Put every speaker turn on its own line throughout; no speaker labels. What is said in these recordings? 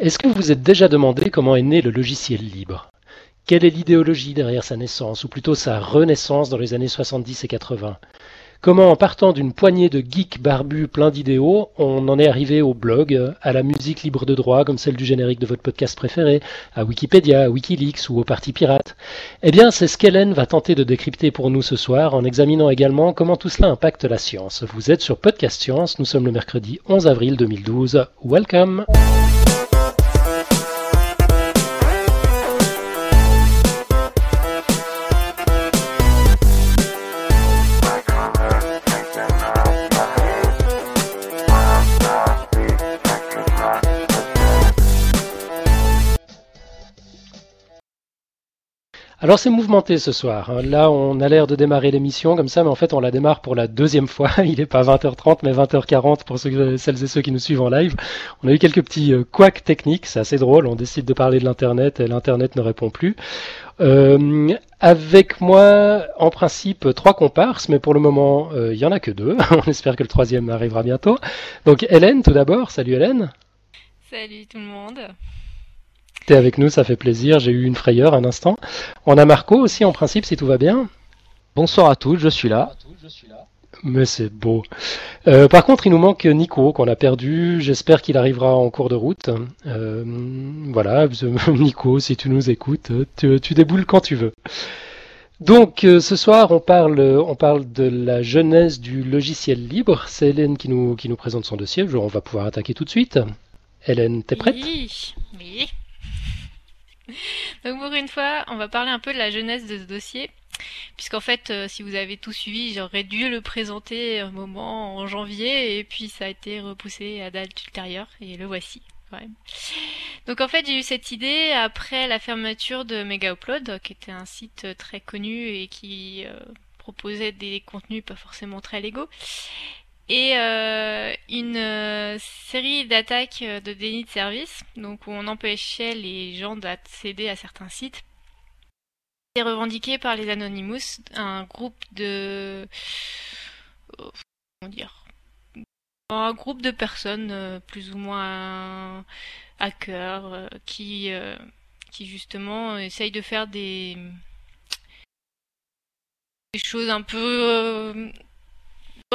Est-ce que vous vous êtes déjà demandé comment est né le logiciel libre? Quelle est l'idéologie derrière sa naissance, ou plutôt sa renaissance dans les années 70 et 80 Comment, en partant d'une poignée de geeks barbus pleins d'idéaux, on en est arrivé au blog, à la musique libre de droit comme celle du générique de votre podcast préféré, à Wikipédia, à Wikileaks ou au Parti Pirate? Eh bien, c'est ce qu'Hélène va tenter de décrypter pour nous ce soir en examinant également comment tout cela impacte la science. Vous êtes sur Podcast Science, nous sommes le mercredi 11 avril 2012. Welcome Alors c'est mouvementé ce soir. Hein. Là, on a l'air de démarrer l'émission comme ça, mais en fait, on la démarre pour la deuxième fois. Il n'est pas 20h30, mais 20h40 pour celles et ceux qui nous suivent en live. On a eu quelques petits euh, couacs techniques, c'est assez drôle. On décide de parler de l'Internet et l'Internet ne répond plus. Euh, avec moi, en principe, trois comparses, mais pour le moment, euh, il y en a que deux. on espère que le troisième arrivera bientôt. Donc Hélène, tout d'abord. Salut Hélène.
Salut tout le monde.
T'es avec nous, ça fait plaisir. J'ai eu une frayeur un instant. On a Marco aussi en principe, si tout va bien.
Bonsoir à tous, je suis là.
Mais c'est beau. Euh, par contre, il nous manque Nico qu'on a perdu. J'espère qu'il arrivera en cours de route. Euh, voilà, Nico, si tu nous écoutes, tu, tu déboules quand tu veux. Donc euh, ce soir, on parle, on parle de la genèse du logiciel libre. C'est Hélène qui nous, qui nous présente son dossier. On va pouvoir attaquer tout de suite. Hélène, t'es prête?
Oui, oui. Donc pour une fois, on va parler un peu de la jeunesse de ce dossier. Puisqu'en fait, euh, si vous avez tout suivi, j'aurais dû le présenter un moment en janvier et puis ça a été repoussé à date ultérieure et le voici. Donc en fait, j'ai eu cette idée après la fermeture de Mega Upload, qui était un site très connu et qui euh, proposait des contenus pas forcément très légaux et euh, une euh, série d'attaques euh, de déni de service, donc où on empêchait les gens d'accéder à certains sites. C'est revendiqué par les Anonymous, un groupe de comment dire un groupe de personnes plus ou moins hackers qui qui justement essayent de faire des des choses un peu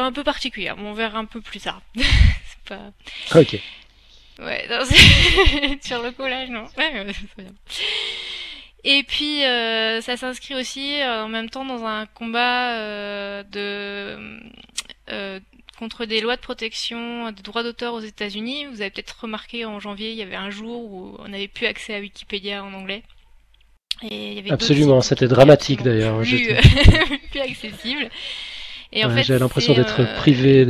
un peu particulière. on verra un peu plus tard. c'est
pas. Ok.
Ouais, sur le collage, non. Et puis, euh, ça s'inscrit aussi euh, en même temps dans un combat euh, de contre des lois de protection des droits d'auteur aux États-Unis. Vous avez peut-être remarqué en janvier, il y avait un jour où on n'avait plus accès à Wikipédia en anglais.
Et il y avait Absolument, c'était dramatique d'ailleurs.
Plus, plus accessible.
Et en fait, j'ai l'impression d'être euh, privé.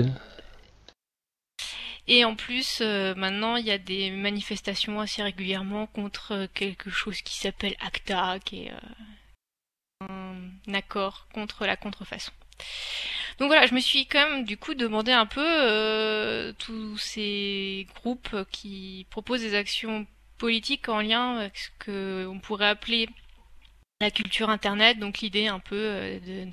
Et en plus, euh, maintenant, il y a des manifestations assez régulièrement contre euh, quelque chose qui s'appelle ACTA, qui est un accord contre la contrefaçon. Donc voilà, je me suis quand même du coup demandé un peu tous ces groupes qui proposent des actions politiques en lien avec ce qu'on pourrait appeler la culture internet, donc l'idée un peu euh,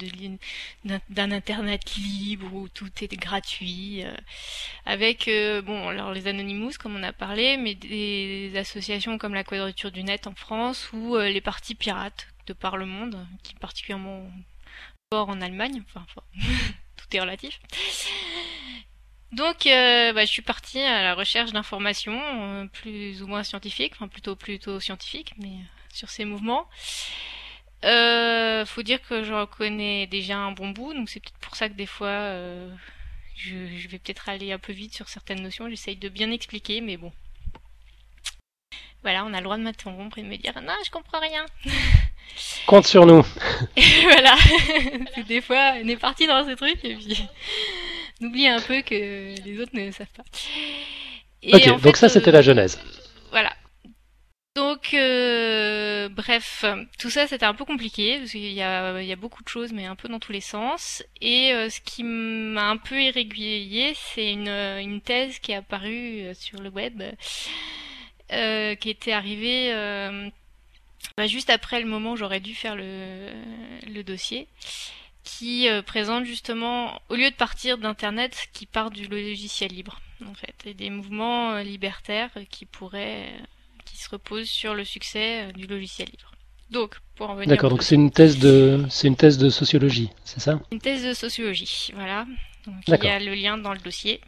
d'un internet libre où tout est gratuit, euh, avec euh, bon alors les Anonymous comme on a parlé, mais des associations comme la Quadrature du Net en France ou les partis pirates de par le monde, qui est particulièrement fort en Allemagne, enfin, tout est relatif. Donc, bah, je suis partie à la recherche d'informations plus ou moins scientifiques, enfin plutôt plutôt scientifiques, mais sur ces mouvements. Euh, faut dire que je reconnais déjà un bon bout, donc c'est peut-être pour ça que des fois euh, je, vais peut-être aller un peu vite sur certaines notions. J'essaye de bien expliquer, mais bon. Voilà, on a le droit de m'interrompre et de me dire non, je comprends rien.
Compte sur nous.
voilà. des fois, on est parti dans ce truc et puis on oublie un peu que les autres ne savent pas.
ok, donc ça c'était la euh, genèse.
Voilà. Donc, euh, bref, tout ça c'était un peu compliqué parce qu'il y a, beaucoup de choses, mais un peu dans tous les sens. Et euh, ce qui m'a un peu irrégulier, c'est une, une thèse qui est apparue euh, sur le web, qui était arrivée bah, juste après le moment où j'aurais dû faire le, le dossier, qui présente justement, au lieu de partir d'Internet, qui part du logiciel libre. en fait, et des mouvements libertaires qui pourraient, qui se reposent sur le succès du logiciel libre. Donc, pour en venir.
D'accord, donc c'est une thèse de, c'est une thèse de sociologie, c'est ça?
Une thèse de sociologie, voilà. Donc il y a le lien dans le dossier.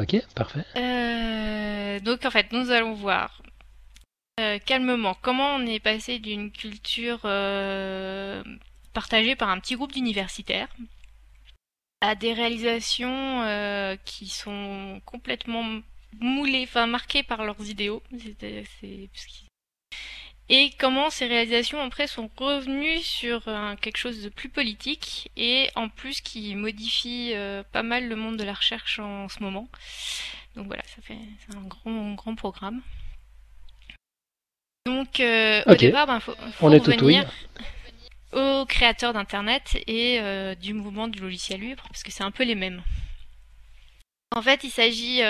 Ok, parfait.
Euh, donc en fait, nous allons voir euh, calmement comment on est passé d'une culture euh, partagée par un petit groupe d'universitaires à des réalisations qui sont complètement moulées, enfin marquées par leurs idéaux. C'est, et comment ces réalisations après sont revenues sur euh, quelque chose de plus politique et en plus qui modifie euh, pas mal le monde de la recherche en, ce moment. Donc voilà, ça fait un grand grand programme. Donc euh, au départ, ben, faut, faut On est revenir aux créateurs d'internet et du mouvement du logiciel libre parce que c'est un peu les mêmes. En fait, il s'agit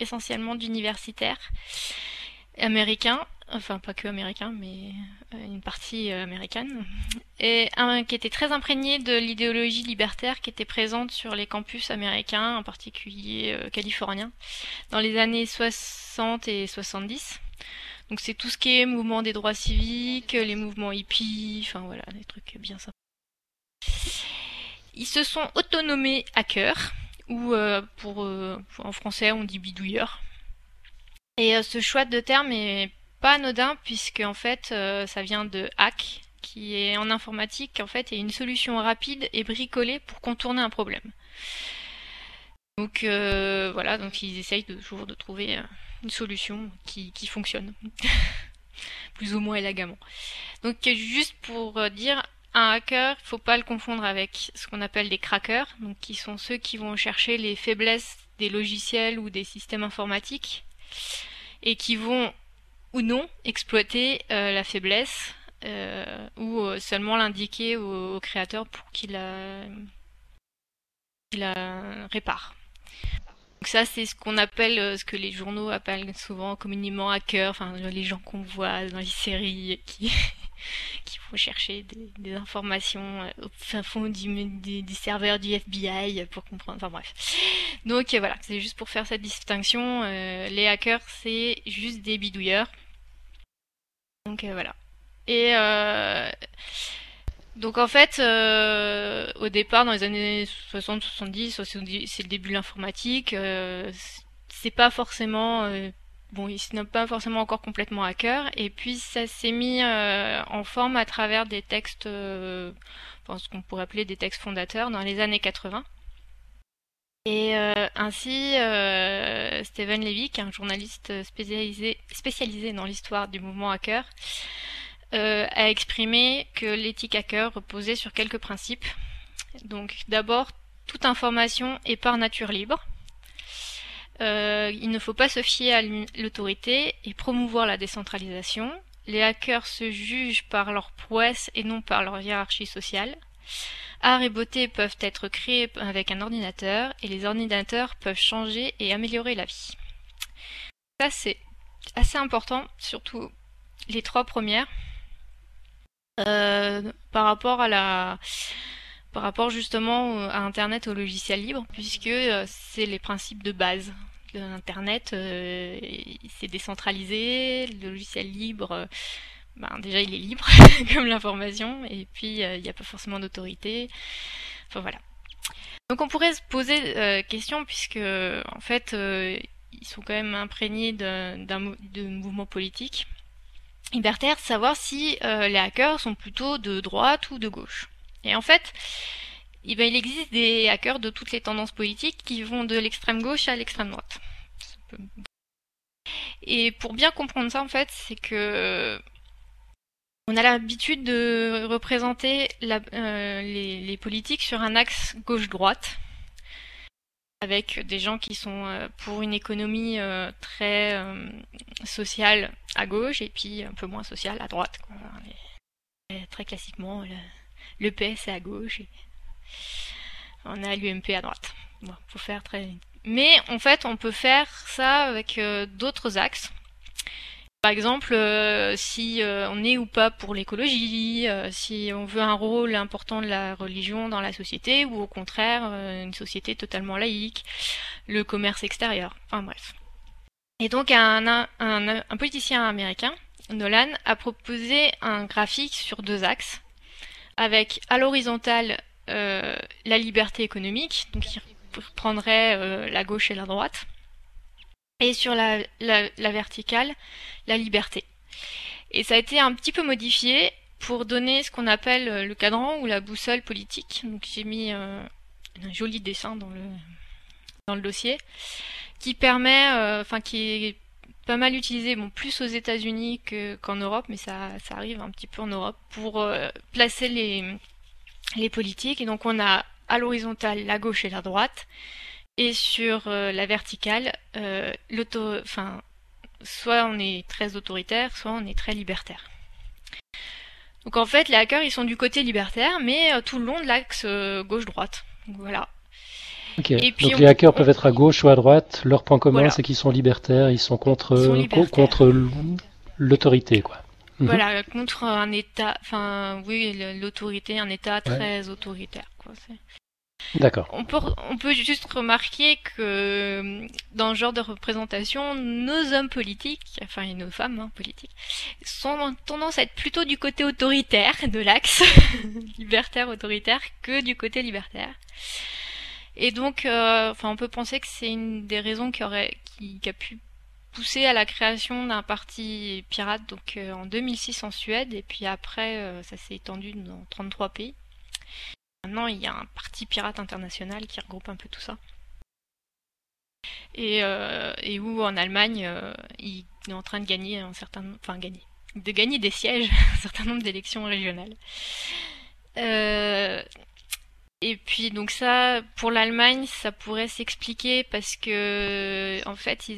essentiellement d'universitaires américains enfin pas que américain, mais euh, une partie euh, américaine, et qui était très imprégné de l'idéologie libertaire qui était présente sur les campus américains, en particulier euh, californiens, dans les années 60 et 70. Donc c'est tout ce qui est mouvement des droits civiques, les mouvements hippies, enfin voilà, des trucs bien sympas. Ils se sont autonomés hackers, ou pour en français on dit bidouilleurs. Et ce choix de terme est pas anodin puisque en fait euh, ça vient de hack qui est en informatique en fait est une solution rapide et bricolée pour contourner un problème. Donc euh, voilà, donc ils essayent toujours de trouver euh, une solution qui fonctionne. Plus ou moins élégamment. Donc juste pour dire, un hacker, il faut pas le confondre avec ce qu'on appelle des crackers, donc qui sont ceux qui vont chercher les faiblesses des logiciels ou des systèmes informatiques et qui vont ou non exploiter euh, la faiblesse euh, ou euh, seulement l'indiquer au, créateur pour qu'il la, la répare. Donc ça, c'est ce qu'on appelle, ce que les journaux appellent souvent communément hacker, enfin les gens qu'on voit dans les séries qui, qui vont chercher des, informations au fin fond des, serveurs du FBI pour comprendre. Enfin bref. Donc voilà, c'est juste pour faire cette distinction. les hackers, c'est juste des bidouilleurs donc euh, voilà. Et euh, donc en fait, euh, au départ, dans les années 60-70, c'est le début de l'informatique. c'est pas forcément bon, il n'est pas forcément encore complètement hacker. Et puis ça s'est mis en forme à travers des textes, enfin, ce qu'on pourrait appeler des textes fondateurs dans les années 80. Et euh, ainsi, euh, Steven Levy, qui est un journaliste spécialisé, spécialisé dans l'histoire du mouvement hacker, euh, a exprimé que l'éthique hacker reposait sur quelques principes. Donc d'abord, toute information est par nature libre. Il ne faut pas se fier à l'autorité et promouvoir la décentralisation. Les hackers se jugent par leur prouesse et non par leur hiérarchie sociale. Art et beauté peuvent être créés avec un ordinateur et les ordinateurs peuvent changer et améliorer la vie. Ça c'est assez important, surtout les trois premières, euh, par rapport à la par rapport justement à Internet, au logiciel libre, puisque euh, c'est les principes de base. Internet, euh, c'est décentralisé, le logiciel libre, ben, déjà il est libre comme l'information et puis euh, il n'y a pas forcément d'autorité. Enfin voilà. Donc on pourrait se poser euh, question puisque en fait euh, ils sont quand même imprégnés d'un de mouvement politique libertaire, savoir si les hackers sont plutôt de droite ou de gauche. Et en fait, eh ben, il existe des hackers de toutes les tendances politiques qui vont de l'extrême gauche à l'extrême droite. Et pour bien comprendre ça, en fait, c'est que on a l'habitude de représenter euh, les, politiques sur un axe gauche-droite, avec des gens qui sont euh, pour une économie euh, très sociale à gauche et puis un peu moins sociale à droite. très classiquement, PS est à gauche et on a l'UMP à droite. Mais en fait, on peut faire ça avec d'autres axes par exemple, euh, si euh, on est ou pas pour l'écologie, euh, si on veut un rôle important de la religion dans la société, ou au contraire une société totalement laïque, le commerce extérieur, enfin bref. Et donc un, politicien américain, Nolan, a proposé un graphique sur deux axes, avec à l'horizontale la liberté économique, donc il reprendrait la gauche et la droite, et sur la, verticale, la liberté. Et ça a été un petit peu modifié pour donner ce qu'on appelle euh, le cadran ou la boussole politique. Donc j'ai mis euh, un joli dessin dans le, dans le dossier qui permet, euh, enfin qui est pas mal utilisé, bon plus aux États-Unis qu'en Europe, mais ça, ça arrive un petit peu en Europe pour placer les, les politiques. Et donc on a à l'horizontale la gauche et la droite, et sur euh, la verticale, euh, enfin, soit on est très autoritaire, soit on est très libertaire. Donc en fait, les hackers, ils sont du côté libertaire, mais euh, tout le long de l'axe gauche-droite. Voilà.
Et puis Donc les hackers peuvent être à gauche ou à droite. Leur point commun, c'est qu'ils sont libertaires. Ils sont contre contre l'autorité, quoi.
Mhm. Voilà, contre un État, enfin oui, l'autorité, un État très autoritaire, quoi.
D'accord.
On peut, on peut juste remarquer que dans ce genre de représentation, nos hommes politiques, enfin et nos femmes hein, politiques, sont tendance à être plutôt du côté autoritaire de l'axe, libertaire autoritaire, que du côté libertaire. Et donc, euh, enfin, on peut penser que c'est une des raisons qui aurait, qui, a pu pousser à la création d'un parti pirate, donc euh, en 2006 en Suède, et puis après, euh, ça s'est étendu dans 33 pays. Maintenant, il y a un parti pirate international qui regroupe un peu tout ça. Et, où en Allemagne, il est en train de gagner un certain, enfin de gagner des sièges, un certain nombre d'élections régionales. Euh, et puis donc ça, pour l'Allemagne, ça pourrait s'expliquer parce que en fait,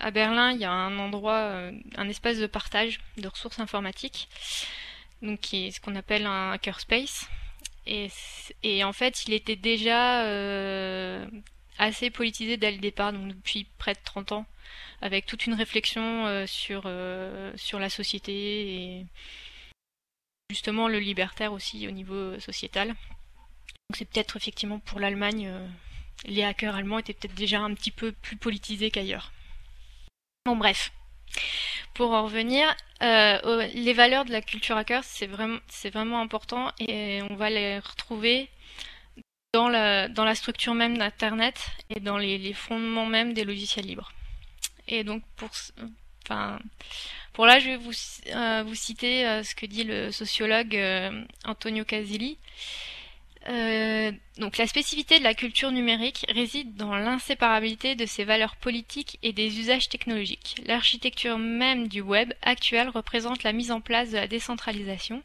à Berlin, il y a un endroit, un espace de partage de ressources informatiques, donc qui est ce qu'on appelle un hackerspace. Et, et, en fait, il était déjà euh, assez politisé dès le départ, donc depuis près de 30 ans, avec toute une réflexion euh, sur, euh, sur la société et justement le libertaire aussi au niveau sociétal. C'est peut-être effectivement pour l'Allemagne, les hackers allemands étaient peut-être déjà un petit peu plus politisés qu'ailleurs. Bon bref. Pour en revenir, euh, les valeurs de la culture hacker, c'est vraiment, important et on va les retrouver dans la, structure même d'Internet et dans les, fondements même des logiciels libres. Et donc pour, là, je vais vous, euh, citer euh, ce que dit le sociologue Antonio Casilli. Euh, donc la spécificité de la culture numérique réside dans l'inséparabilité de ses valeurs politiques et des usages technologiques. L'architecture même du web actuel représente la mise en place de la décentralisation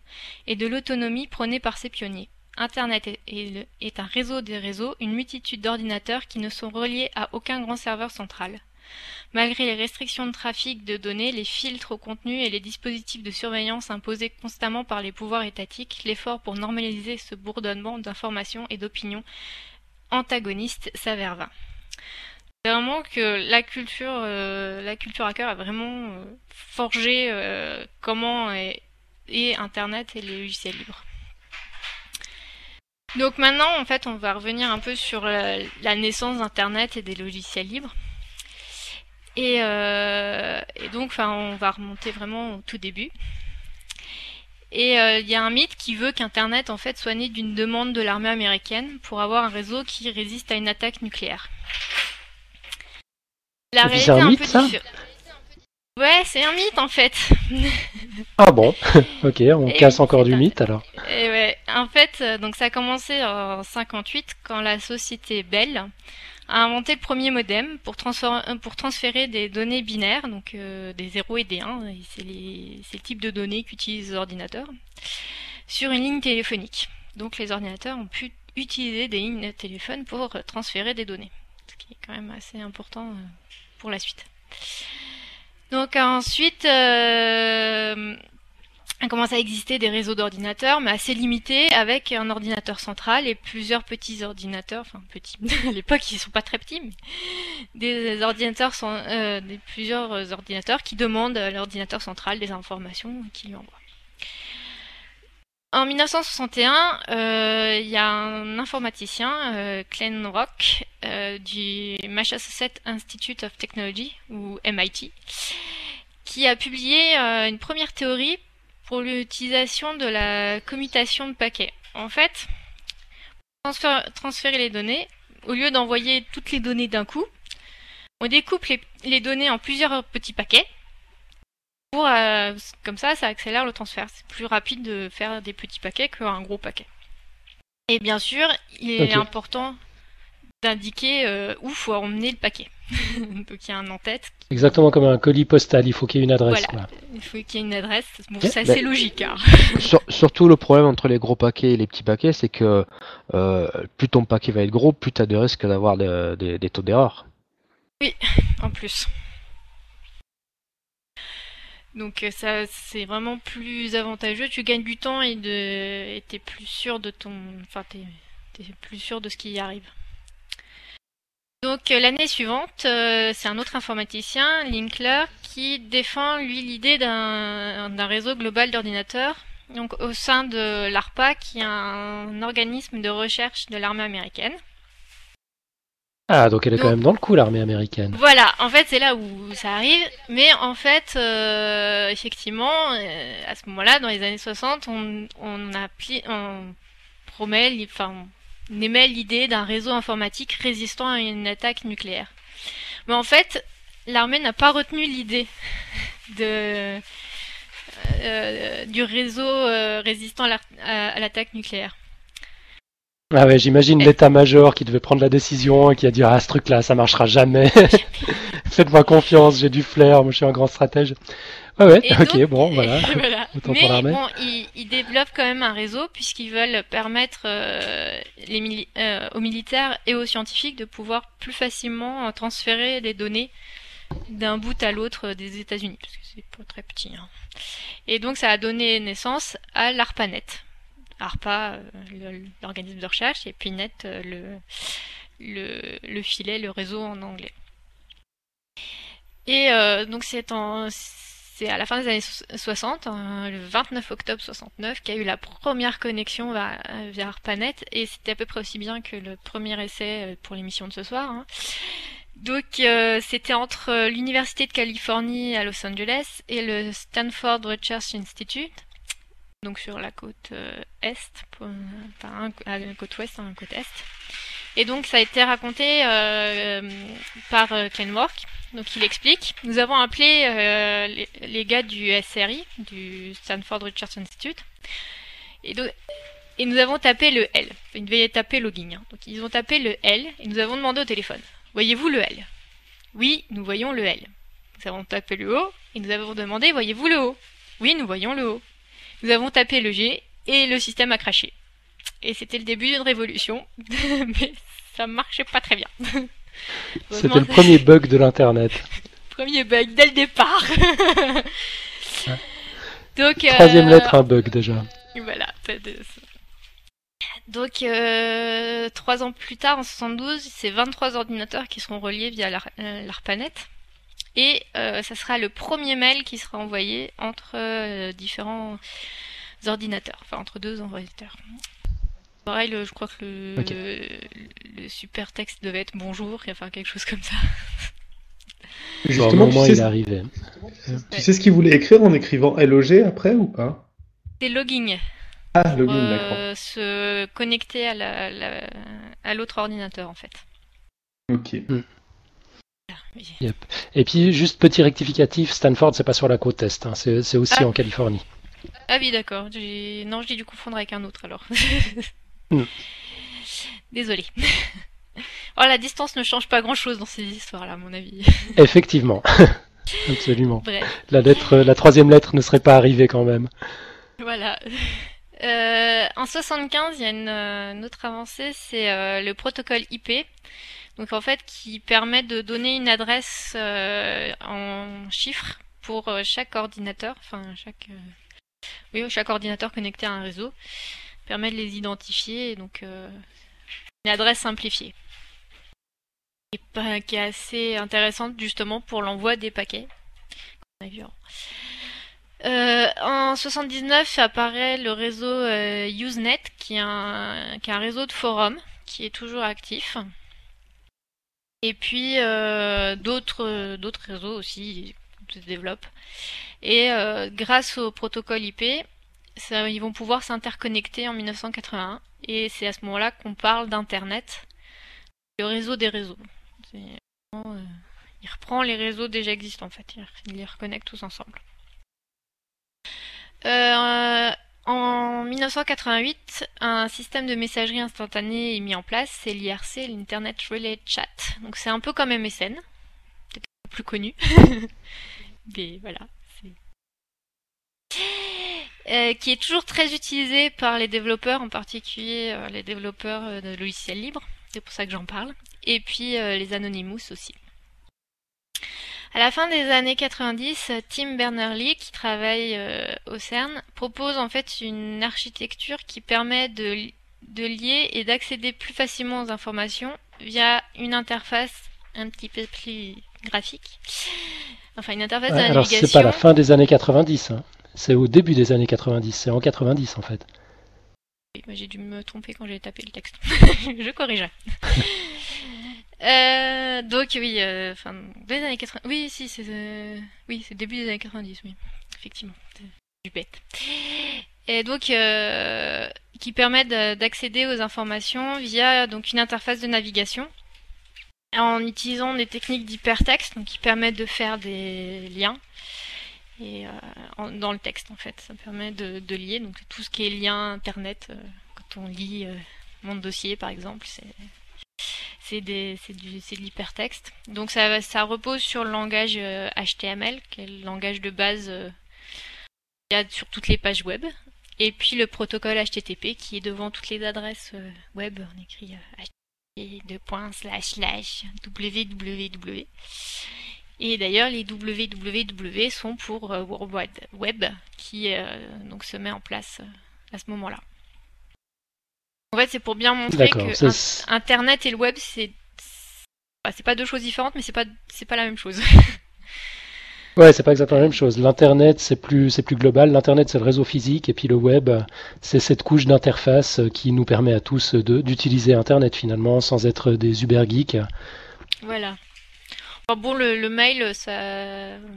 et de l'autonomie prônée par ses pionniers. Internet est, est un réseau des réseaux, une multitude d'ordinateurs qui ne sont reliés à aucun grand serveur central. Malgré les restrictions de trafic de données, les filtres au contenu et les dispositifs de surveillance imposés constamment par les pouvoirs étatiques, l'effort pour normaliser ce bourdonnement d'informations et d'opinions antagonistes s'avère vain. C'est vraiment que la culture, euh, la culture hacker a vraiment euh, forgé euh, comment est, Internet et les logiciels libres. Donc maintenant, en fait, on va revenir un peu sur la naissance d'Internet et des logiciels libres. Euh, et, donc, enfin, on va remonter vraiment au tout début. Et euh, il y a un mythe qui veut qu'Internet en fait soit né d'une demande de l'armée américaine pour avoir un réseau qui résiste à une attaque nucléaire.
La réalité un, un mythe, ça
Ouais, c'est un mythe en fait.
ah bon? Ok, on casse encore du mythe alors.
Et ouais, en fait, euh, donc ça a commencé en 58 quand la société Bell a inventé le premier modem pour, euh, transférer des données binaires, donc euh, des 0 et des 1, c'est le type de données qu'utilisent les ordinateurs, sur une ligne téléphonique. Donc les ordinateurs ont pu utiliser des lignes de téléphone pour transférer des données, ce qui est quand même assez important euh, pour la suite. Donc ensuite, commence à exister des réseaux d'ordinateurs, mais assez limités, avec un ordinateur central et plusieurs petits ordinateurs, enfin petits, à l'époque ils sont pas très petits, mais des ordinateurs sont, euh, des plusieurs ordinateurs qui demandent à l'ordinateur central des informations qui lui envoient. En 1961, euh, il y a un informaticien, euh, Rock, euh, du Massachusetts Institute of Technology, ou MIT, qui a publié euh, une première théorie pour l'utilisation de la commutation de paquets. En fait, pour transférer les données, au lieu d'envoyer toutes les données d'un coup, on découpe les, les données en plusieurs petits paquets pour, euh, comme ça, ça accélère le transfert. C'est plus rapide de faire des petits paquets qu'un gros paquet. Et bien sûr, il est important d'indiquer euh, où faut emmener le paquet. Donc il y a un en-tête.
Exactement comme un colis postal, il faut qu'il y ait une adresse.
Voilà.
quoi.
Il faut qu'il y ait une adresse. Bon,
Bah,
c'est logique. Hein.
Sur- surtout le problème entre les gros paquets et les petits paquets, c'est que euh, plus ton paquet va être gros, plus tu as de risques d'avoir de- de- des taux d'erreur.
en plus. Donc euh, ça c'est vraiment plus avantageux, tu gagnes du temps et de et t'es plus sûr de ton enfin t'es t'es plus sûr de ce qui y arrive. Donc euh, l'année suivante, euh, c'est un autre informaticien, Linkler, qui défend lui l'idée d'un réseau global d'ordinateurs, donc au sein de l'ARPA, qui est un organisme de recherche de l'armée américaine.
Ah, donc elle est quand même dans le coup, l'armée américaine.
Voilà, en fait, c'est là où ça arrive. Mais en fait, euh, effectivement, euh, à ce moment-là, dans les années 60, on, on promet, enfin, on émet l'idée d'un réseau informatique résistant à une attaque nucléaire. Mais en fait, l'armée n'a pas retenu l'idée de euh, du réseau euh, résistant à l'attaque nucléaire.
Ah ouais, j'imagine l'état-major qui devait prendre la décision et qui a dit ah ce truc-là, ça marchera jamais. Faites-moi confiance, j'ai du flair, moi je suis un grand stratège. Ouais ouais,
Et
ok,
donc-
bon voilà.
Voilà. Mais bon, ils, ils développent quand même un réseau puisqu'ils veulent permettre euh, les mili- euh, aux militaires et aux scientifiques de pouvoir plus facilement euh, transférer des données d'un bout à l'autre euh, des États-Unis parce que c'est pas très petit. hein. Et donc ça a donné naissance à l'ARPANET. ARPA, euh, l'organisme de recherche, et puis NET, euh, le, le, le filet, le réseau en anglais. Et euh, donc c'est en c'est à la fin des années so- 60, hein, le 29 octobre 69, qu'il y a eu la première connexion va- via ARPANET, et c'était à peu près aussi bien que le premier essai euh, pour l'émission de ce soir. hein. Donc euh, c'était entre euh, l'Université de Californie à Los Angeles et le Stanford Research Institute, donc sur la côte euh, est, côte ouest, hein, côte est. Et donc ça a été raconté euh, par euh, Ken Work. Donc il explique, nous avons appelé euh, les, gars du SRI, du Stanford Research Institute, et, nous avons tapé le L. Ils devaient taper logging. hein. Donc ils ont tapé le L et nous avons demandé au téléphone, voyez-vous le L? Oui, nous voyons le L. Nous avons tapé le O et nous avons demandé, voyez-vous le O Oui, nous voyons le O. Nous avons tapé le G et le système a craché. Et c'était le début d'une révolution, mais ça marchait pas très bien.
C'était le premier bug de l'internet.
Premier bug dès le départ. Donc, euh,
Troisième lettre, un bug déjà.
Voilà. Donc, euh, trois ans plus tard, en 72, c'est 23 ordinateurs qui seront reliés via euh, l'ARPANET. Et euh, ça sera le premier mail qui sera envoyé entre euh, différents ordinateurs, enfin entre deux ordinateurs. Pareil, le- je crois que le,
Ok.
le, le super texte devait être bonjour, enfin quelque chose comme ça.
Justement,
au moins
tu,
il
sais,
est arrivé.
tu sais ce qu'il voulait écrire en écrivant LOG après ou pas?
C'est logging.
Ah,
pour
login, d'accord.
euh, se connecter à la- la- à l'autre ordinateur en fait.
Ok.
Oui.
Et puis juste petit rectificatif, Stanford c'est pas sur la côte est, hein, c'est c'est aussi
Ah.
en Californie.
Ah oui d'accord, j'ai non j'ai dû confondre avec un autre alors.
Hmm.
Désolé. oh la distance ne change pas grand chose dans ces histoires là à mon avis.
Effectivement, absolument.
Bref.
La lettre, la troisième lettre ne serait pas arrivée quand même.
Voilà. Euh, en 75, il y a une, euh, une autre avancée, c'est euh, le protocole IP. Donc en fait, qui permet de donner une adresse euh, en chiffres pour chaque ordinateur, enfin chaque Oui, chaque ordinateur connecté à un réseau permet de les identifier, donc euh, une adresse simplifiée. Et qui est assez intéressante justement pour l'envoi des paquets. Euh, en 79 apparaît le réseau euh, Usenet, qui est, un, réseau de forums qui est toujours actif. Et puis d'autres d'autres réseaux aussi se développent. Et grâce au protocole IP, ils vont pouvoir s'interconnecter en 1981. Et c'est à ce moment-là qu'on parle d'Internet, le réseau des réseaux. Euh, il reprend les réseaux déjà existants en fait, il les reconnecte tous ensemble. Euh, en 1988, un système de messagerie instantanée est mis en place, c'est l'IRC, l'Internet Relay Chat. Donc c'est un peu comme MSN, peut-être plus connu. Mais voilà. Euh, qui est toujours très utilisé par les développeurs, en particulier euh, les développeurs euh, de logiciels libres. C'est pour ça que j'en parle. Et puis les Anonymous aussi. À la fin des années 90, Tim Berners-Lee, qui travaille au CERN, propose en fait une architecture qui permet de, de lier et d'accéder plus facilement aux informations via une interface un petit peu plus graphique. Enfin, une interface de
alors
navigation.
c'est pas la fin des années 90, hein. C'est au début des années 90, c'est en 90 en fait.
J'ai dû me tromper quand j'ai tapé le texte. Je corrigerai. Euh, donc oui, euh, fin des années 80. Oui, si, c'est euh, oui, c'est début des années 90, oui, effectivement. C'est Du bête. Et donc qui permet de- d'accéder aux informations via donc une interface de navigation en utilisant des techniques d'hypertexte, donc qui permettent de faire des liens et euh, dans le texte en fait. Ça permet de, lier donc tout ce qui est lien internet euh, quand on lit euh, mon dossier par exemple, c'est c'est de l'hypertexte. Donc ça, repose sur le langage HTML, qui est le langage de base sur toutes les pages web. Et puis le protocole HTTP qui est devant toutes les adresses web. On écrit HTTP www. Et d'ailleurs les www sont pour euh, World Wide Web qui euh, donc se met en place euh, à ce moment-là. En fait, c'est pour bien montrer que Internet et le web, c'est bah, c'est pas deux choses différentes, mais c'est pas c'est pas la même chose.
Ouais, c'est pas exactement la même chose. L'Internet, c'est plus, c'est plus global. L'Internet, c'est le réseau physique, et puis le web, c'est cette couche d'interface qui nous permet à tous d'utiliser Internet finalement, sans être des uber geeks.
voilà. Bon, le, le mail, ça,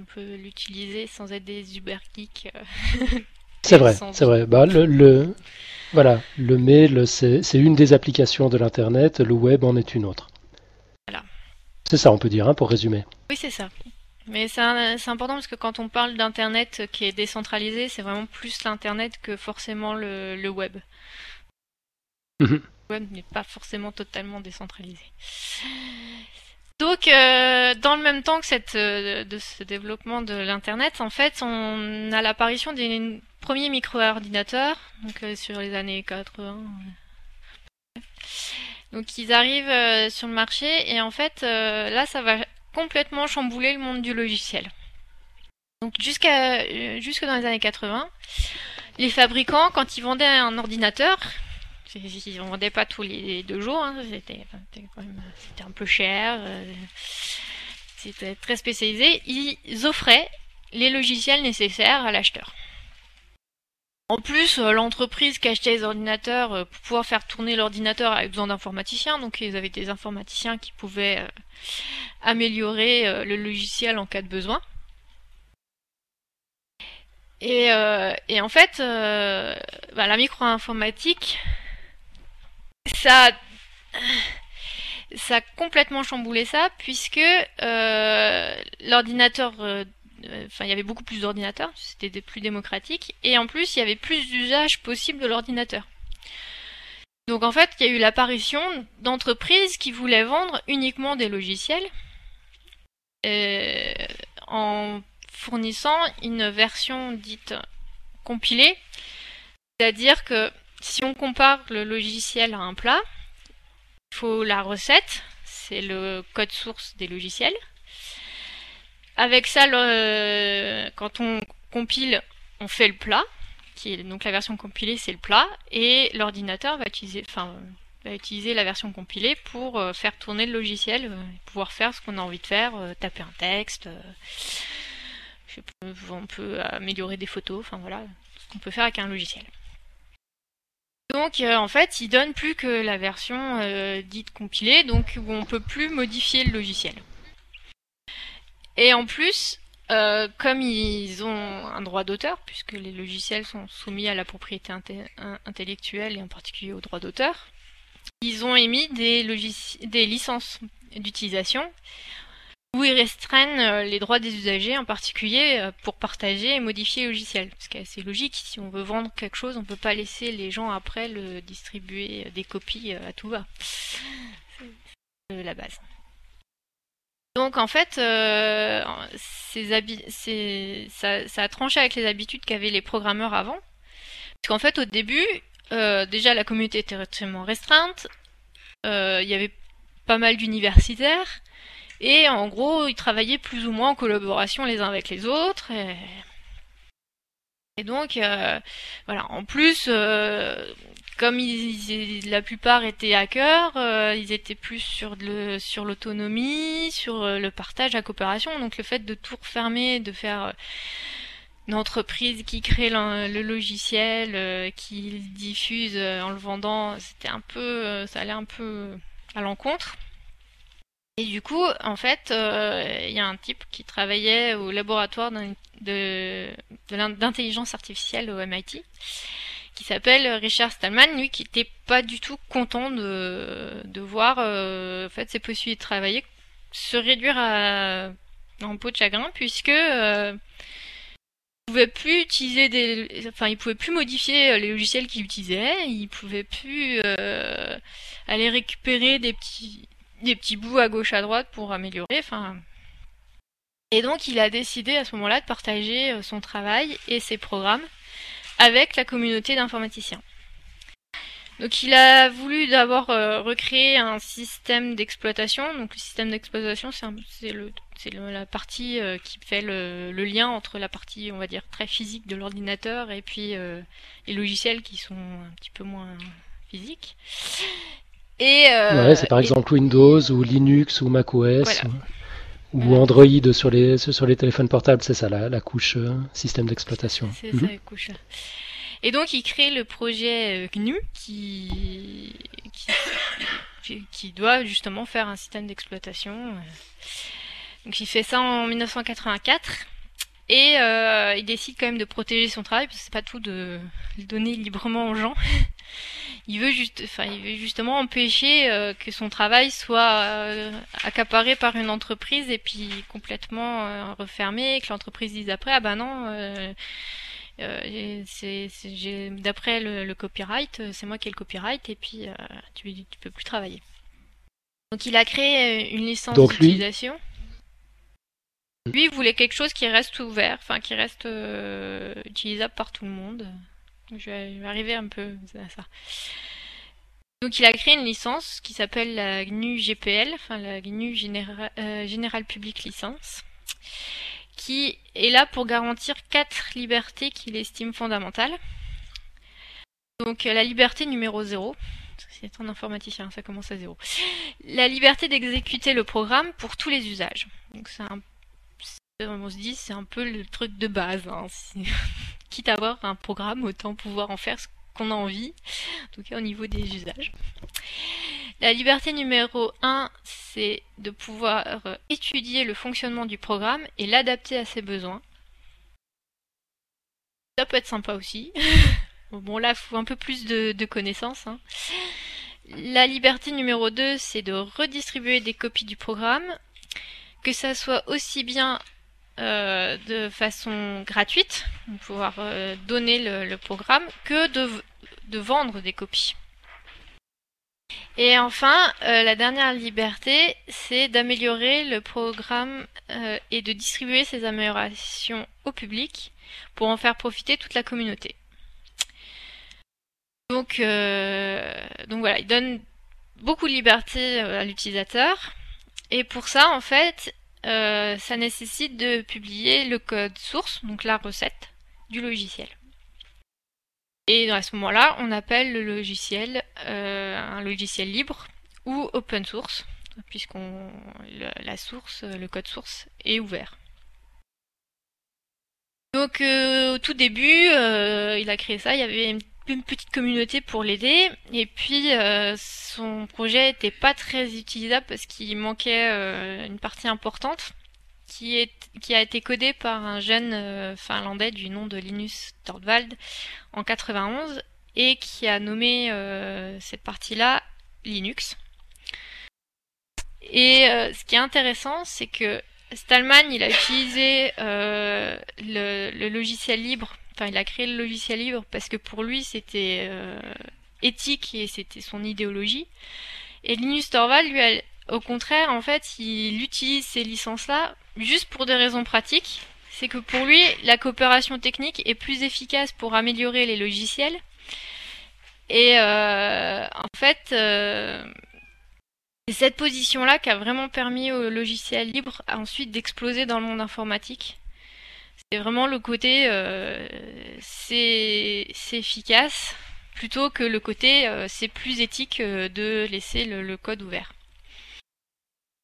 on peut l'utiliser sans être des uber geeks. euh.
C'est vrai, c'est vrai. Bah, le, le- voilà, le mail, c'est une des applications de l'Internet, le web en est une autre.
Voilà.
C'est ça, on peut dire, hein, pour résumer.
Oui, c'est ça. Mais c'est important parce que quand on parle d'internet qui est décentralisé, c'est vraiment plus l'internet que forcément le, le web.
Mhm.
Le web n'est pas forcément totalement décentralisé. Donc, euh, dans le même temps que cette, euh, de ce développement de l'internet, en fait, on a l'apparition des premiers micro-ordinateurs, donc euh, sur les années 80. euh. Donc, ils arrivent sur le marché et en fait, là, ça va complètement chambouler le monde du logiciel. Donc jusqu'à jusque dans les années 80, les fabricants, quand ils vendaient un ordinateur, ils en vendaient pas tous les deux jours, hein, c'était un peu cher, euh, c'était très spécialisé, ils offraient les logiciels nécessaires à l'acheteur. En plus, euh, l'entreprise qui achetait les ordinateurs, euh, pour pouvoir faire tourner l'ordinateur, avait besoin d'informaticiens, donc ils avaient des informaticiens qui pouvaient améliorer le logiciel en cas de besoin. Et, en fait, bah, la micro-informatique, ça, a complètement chamboulé ça, puisque euh, l'ordinateur, euh, enfin, il y avait beaucoup plus d'ordinateurs, c'était plus démocratique, et en plus, il y avait plus d'usages possibles de l'ordinateur. Donc en fait, il y a eu l'apparition d'entreprises qui voulaient vendre uniquement des logiciels euh, en fournissant une version dite compilée. C'est-à-dire que si on compare le logiciel à un plat, il faut la recette, c'est le code source des logiciels. Avec ça, le- quand on compile, on fait le plat. donc la version compilée, c'est le plat, et l'ordinateur va utiliser, enfin, va utiliser la version compilée pour euh, faire tourner le logiciel, euh, pouvoir faire ce qu'on a envie de faire, euh, taper un texte, on peut améliorer des photos, enfin voilà, ce qu'on peut faire avec un logiciel. Donc en fait, il donne plus que la version dite compilée, donc où on peut plus modifier le logiciel. Et en plus, comme ils ont un droit d'auteur, puisque les logiciels sont soumis à la propriété intellectuelle et en particulier au droit d'auteur, ils ont émis des licences d'utilisation où ils restreignent euh, les droits des usagers, en particulier euh, pour partager et modifier le logiciel. Parce que c'est logique, si on veut vendre quelque chose, on ne peut pas laisser les gens après le distribuer euh, des copies à tout va. C'est la base. Donc en fait, ça, ça, a tranché avec les habitudes qu'avaient les programmeurs avant. Parce qu'en fait, au début, déjà, la communauté était extrêmement restreinte. Il y avait pas mal d'universitaires. Et en gros, ils travaillaient plus ou moins en collaboration les uns avec les autres. Et, donc, euh, voilà. En plus, comme la plupart étaient hackers, ils étaient plus sur le, sur l'autonomie, sur le partage, la coopération. Donc, le fait de tout refermer, de faire une entreprise qui crée le, logiciel, euh, qui le diffuse euh, en le vendant, c'était un peu, euh, ça allait un peu à l'encontre. Et du coup, en fait, il y a un type qui travaillait au laboratoire d'intelligence artificielle au MIT, qui s'appelle Richard Stallman, lui qui n'était pas du tout content de, voir en fait ses possibilités de travailler se réduire à, en peau de chagrin, puisque pouvait plus utiliser enfin, il pouvait plus modifier euh, les logiciels qu'il utilisait, il pouvait plus euh, aller récupérer des petits, des petits bouts à gauche à droite pour améliorer, enfin. Et donc, il a décidé à ce moment-là de partager euh, son travail et ses programmes avec la communauté d'informaticiens. Donc il a voulu d'abord recréer un système d'exploitation. Donc le système d'exploitation, c'est la partie euh, qui fait le, lien entre la partie, on va dire, très physique de l'ordinateur et puis euh, les logiciels qui sont un petit peu moins physiques.
Et, euh, c'est par exemple Windows ou Linux ou macOS ou, Android sur les, sur les téléphones portables, c'est ça la, couche système d'exploitation.
C'est ça la couche. Et donc il crée le projet GNU qui, qui, qui doit justement faire un système d'exploitation. Donc il fait ça en 1984 et euh, il décide quand même de protéger son travail parce que c'est pas tout de le donner librement aux gens. Il veut juste, enfin il veut justement empêcher euh, que son travail soit euh, accaparé par une entreprise et puis complètement refermé, que l'entreprise dise après ah ben non. c'est, d'après le, copyright, c'est moi qui ai le copyright et puis tu, tu peux plus travailler. Donc il a créé une licence d'utilisation. Lui, il voulait quelque chose qui reste ouvert, enfin qui reste euh, utilisable par tout le monde. Je vais arriver un peu à ça. Donc il a créé une licence qui s'appelle la GNU GPL, enfin la GNU euh, General Public License, qui est là pour garantir quatre libertés qu'il estime fondamentales. Donc la liberté numéro 0, c'est un informaticien, ça commence à zéro. La liberté d'exécuter le programme pour tous les usages. Donc c'est on se dit c'est un peu le truc de base. Hein. Quitte à avoir un programme, autant pouvoir en faire ce qu'on a envie, en tout cas au niveau des usages. La liberté numéro 1, c'est de pouvoir étudier le fonctionnement du programme et l'adapter à ses besoins. Ça peut être sympa aussi. bon là, il faut un peu plus de, connaissances. Hein. La liberté numéro 2, c'est de redistribuer des copies du programme, que ça soit aussi bien euh, de façon gratuite, pouvoir euh, donner le, programme, que de, vendre des copies. Et enfin, euh, la dernière liberté, c'est d'améliorer le programme et de distribuer ces améliorations au public pour en faire profiter toute la communauté. Donc, donc voilà, il donne beaucoup de liberté à l'utilisateur. Et pour ça, en fait, euh, ça nécessite de publier le code source, donc la recette du logiciel. Et à ce moment-là, on appelle le logiciel un logiciel libre ou open source, puisqu'on la source, le code source est ouvert. Donc au tout début, il a créé ça, il y avait une une petite communauté pour l'aider. Et puis euh, son projet était pas très utilisable parce qu'il manquait euh, une partie importante qui, est, qui a été codée par un jeune euh, finlandais du nom de Linus Torvald en 91 et qui a nommé cette partie-là Linux. Et ce qui est intéressant, c'est que Stallman, il a utilisé le, le logiciel libre enfin il a créé le logiciel libre parce que pour lui c'était euh, éthique et c'était son idéologie. Et Linus Torvald, lui, au contraire, en fait, il utilise ces licences-là juste pour des raisons pratiques. C'est que pour lui, la coopération technique est plus efficace pour améliorer les logiciels. Et euh, en fait, euh, c'est cette position-là qui a vraiment permis au logiciel libre ensuite d'exploser dans le monde informatique. C'est vraiment le côté euh, c'est efficace plutôt que le côté euh, c'est plus éthique euh, de laisser le, code ouvert.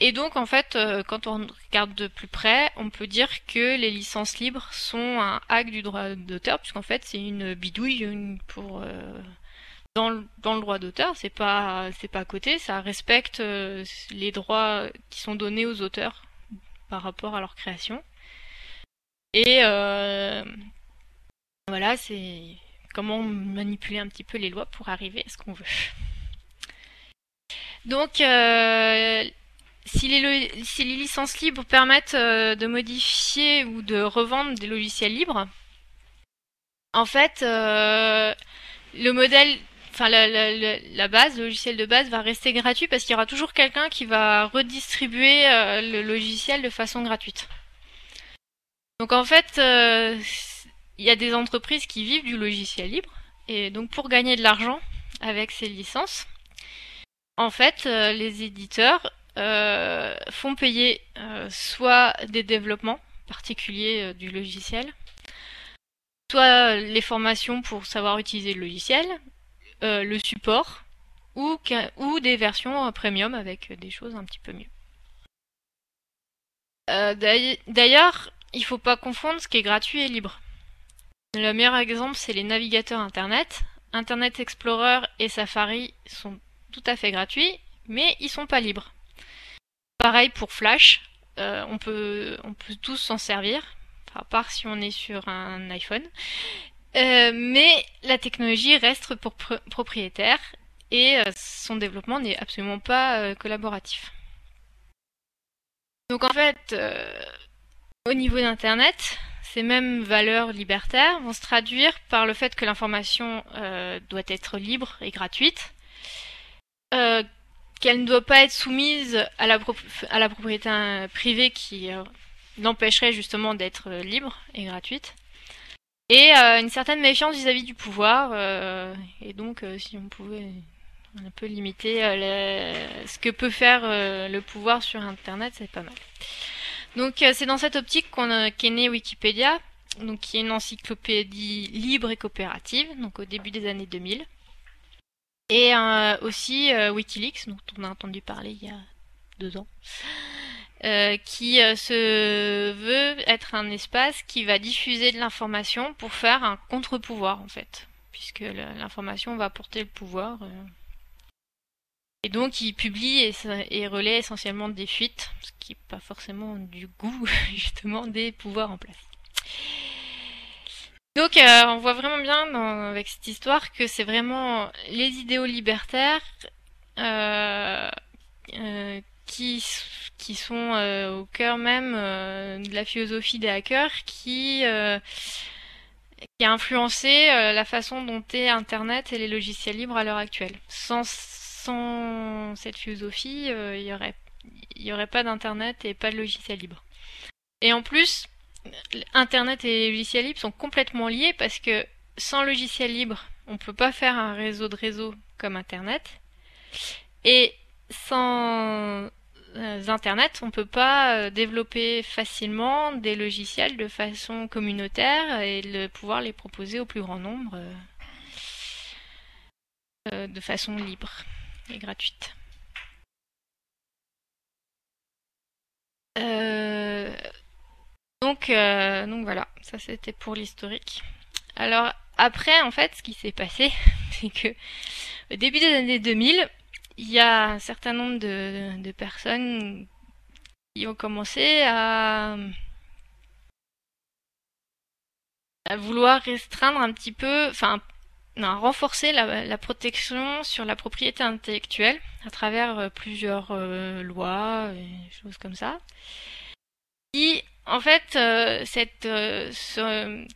Et donc en fait, quand on regarde de plus près, on peut dire que les licences libres sont un hack du droit d'auteur, puisqu'en fait c'est une bidouille pour dans le, dans le droit d'auteur, c'est pas c'est pas à côté, ça respecte les droits qui sont donnés aux auteurs par rapport à leur création. Et euh, voilà, c'est comment manipuler un petit peu les lois pour arriver à ce qu'on veut. Donc, euh, si, les, licences libres permettent euh, de modifier ou de revendre des logiciels libres, en fait, le modèle, enfin la, base, le logiciel de base va rester gratuit parce qu'il y aura toujours quelqu'un qui va redistribuer le logiciel de façon gratuite. Donc en fait, euh, il y a des entreprises qui vivent du logiciel libre. Et donc pour gagner de l'argent avec ces licences, en fait, euh, les éditeurs euh, font payer soit des développements particuliers du logiciel, soit les formations pour savoir utiliser le logiciel, le support, ou, ou des versions premium avec des choses un petit peu mieux. D'ailleurs, il faut pas confondre ce qui est gratuit et libre. Le meilleur exemple, c'est les navigateurs Internet. Internet Explorer et Safari sont tout à fait gratuits, mais ils sont pas libres. Pareil pour Flash, euh, on, peut, on peut tous s'en servir, à part si on est sur un iPhone. Euh, mais la technologie reste pour propriétaire et euh, son développement n'est absolument pas collaboratif. Donc en fait, au niveau d'Internet, ces mêmes valeurs libertaires vont se traduire par le fait que l'information euh, doit être libre et gratuite, euh, qu'elle ne doit pas être soumise à la, propriété privée qui euh, l'empêcherait justement d'être libre et gratuite, et une certaine méfiance vis-à-vis du pouvoir, et donc si on pouvait un peu limiter ce que peut faire le pouvoir sur Internet, c'est pas mal. Donc euh, c'est dans cette optique qu'on qu'est né Wikipédia, donc qui est une encyclopédie libre et coopérative, donc au début des années 2000. Et euh, aussi euh, Wikileaks, dont on a entendu parler il y a deux ans, qui se veut être un espace qui va diffuser de l'information pour faire un contre-pouvoir en fait, puisque l'information va porter le pouvoir. Et donc il publie et, et, essentiellement des fuites, ce qui n'est pas forcément du goût justement des pouvoirs en place. Donc euh, on voit vraiment bien avec cette histoire que c'est vraiment les idéaux libertaires euh, euh, qui, sont au cœur même de la philosophie des hackers qui, qui a influencé la façon dont est Internet et les logiciels libres à l'heure actuelle. Sans sans cette philosophie, euh, il n'y aurait, y aurait pas d'Internet et pas de logiciel libre. Et en plus, Internet et logiciel libre sont complètement liés parce que sans logiciel libre, on ne peut pas faire un réseau de réseaux comme Internet. Et sans euh, Internet, on ne peut pas euh, développer facilement des logiciels de façon communautaire et pouvoir les proposer au plus grand nombre de façon libre et gratuite. donc, donc voilà, ça c'était pour l'historique. Alors après, en fait, ce qui s'est passé, c'est que au début des années 2000, il y a un certain nombre de, personnes qui ont commencé à, à vouloir restreindre un petit peu, enfin, renforcer la, protection sur la propriété intellectuelle à travers euh, plusieurs euh, lois et choses comme ça. Qui, en fait, euh, cette, le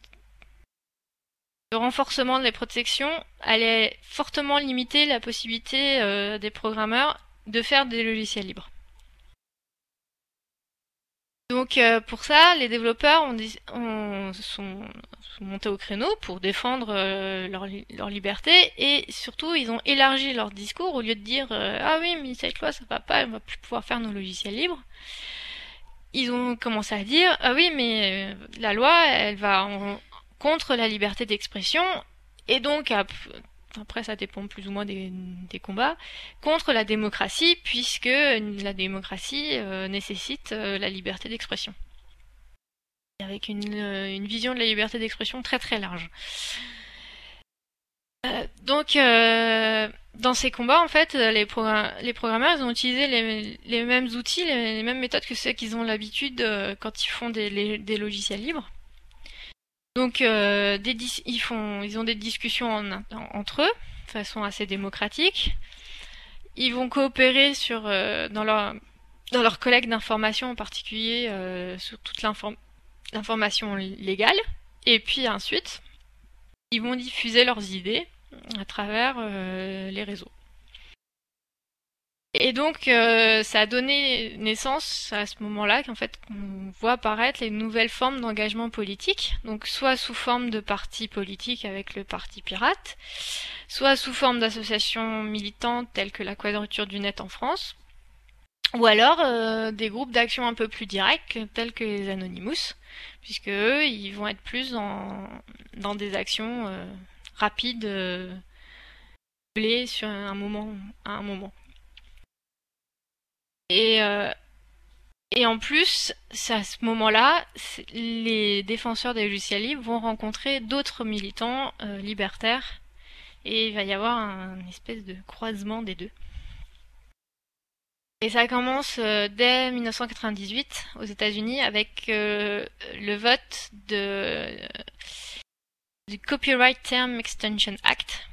renforcement des protections allait fortement limiter la possibilité des programmeurs de faire des logiciels libres. Donc euh, pour ça, les développeurs ont, sont, montés au créneau pour défendre euh, leur, liberté et surtout ils ont élargi leur discours au lieu de dire ah oui mais cette loi ça va pas, on va plus pouvoir faire nos logiciels libres. Ils ont commencé à dire ah oui mais la loi elle va contre la liberté d'expression et donc après ça dépend plus ou moins des, combats contre la démocratie puisque la démocratie euh, nécessite euh, la liberté d'expression avec une, euh, une, vision de la liberté d'expression très très large. donc dans ces combats en fait les, programmeurs ont utilisé les, mêmes outils, les, mêmes méthodes que ceux qu'ils ont l'habitude quand ils font des logiciels libres. Donc euh, ils, font, ils ont des discussions entre eux, de façon assez démocratique. Ils vont coopérer sur, euh, dans, leur, dans leur collègue d'information en particulier euh, sur toute l'information légale. Et puis ensuite, ils vont diffuser leurs idées à travers les réseaux. Et donc, euh, ça a donné naissance à ce moment-là qu'en fait, on voit apparaître les nouvelles formes d'engagement politique, donc soit sous forme de partis politiques avec le parti pirate, soit sous forme d'associations militantes telles que la Quadrature du Net en France, ou alors euh, des groupes d'action un peu plus directs tels que les Anonymous, puisque eux, ils vont être plus dans, dans des actions euh, rapides, euh, sur un moment, à un moment. Et, euh, et en plus, à ce moment-là, les défenseurs des logiciels libres vont rencontrer d'autres militants euh, libertaires et il va y avoir un espèce de croisement des deux. Et ça commence euh, dès 1998 aux États-Unis avec le vote de, du Copyright Term Extension Act,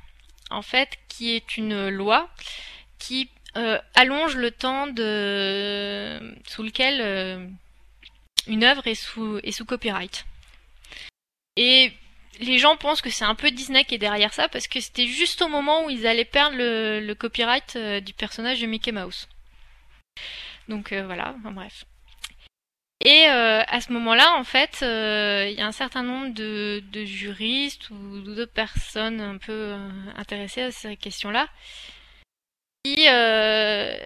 en fait, qui est une loi qui euh, allonge le temps de sous lequel euh, une œuvre est sous, copyright. Et les gens pensent que c'est un peu Disney qui est derrière ça parce que c'était juste au moment où ils allaient perdre le, copyright euh, du personnage de Mickey Mouse. Donc voilà, bref. Et à ce moment-là, en fait, il y a un certain nombre de, de juristes ou d'autres personnes un peu intéressées à ces questions-là qui, euh,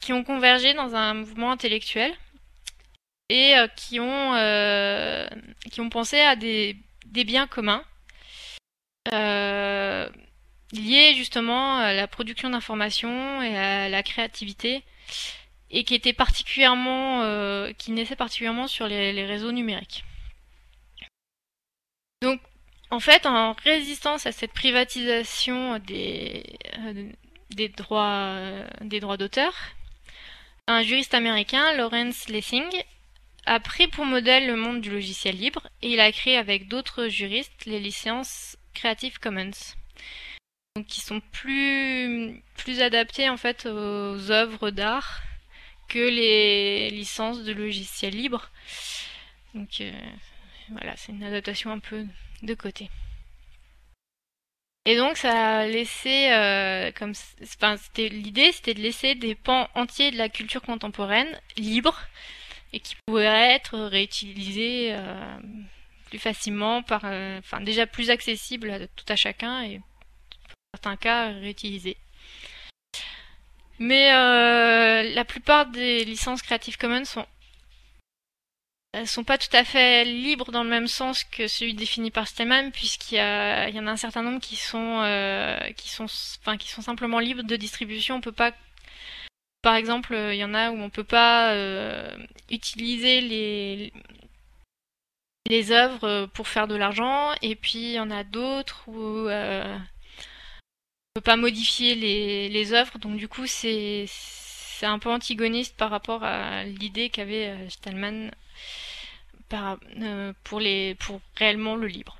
qui ont convergé dans un mouvement intellectuel et euh, qui ont euh, qui ont pensé à des, des biens communs liés justement à la production d'informations et à la créativité et qui étaient particulièrement qui naissaient particulièrement sur les, réseaux numériques. Donc en fait en résistance à cette privatisation des des droits, euh, des droits d'auteur, un juriste américain, Lawrence Lessing, a pris pour modèle le monde du logiciel libre et il a créé avec d'autres juristes les licences Creative Commons. Donc qui sont plus, adaptées en fait aux œuvres d'art que les licences de logiciel libre. Donc euh, voilà, c'est une adaptation un peu de côté. Et donc ça a laissé euh, comme enfin c'était l'idée c'était de laisser des pans entiers de la culture contemporaine libres et qui pourraient être réutilisés euh, plus facilement par euh, enfin déjà plus accessibles à tout à chacun et dans certains cas réutilisés. Mais la plupart des licences Creative Commons sont sont pas tout à fait libres dans le même sens que celui défini par Stallman, puisqu'il y, y en a un certain nombre qui sont, euh, qui sont, enfin, qui sont simplement libres de distribution. On peut pas, par exemple, il y en a où on peut pas euh, utiliser les les œuvres pour faire de l'argent, et puis il y en a d'autres où euh, on peut pas modifier les, les œuvres, donc du coup c'est c'est un peu antigoniste par rapport à l'idée qu'avait euh, Stallman euh, pour, réellement le libre.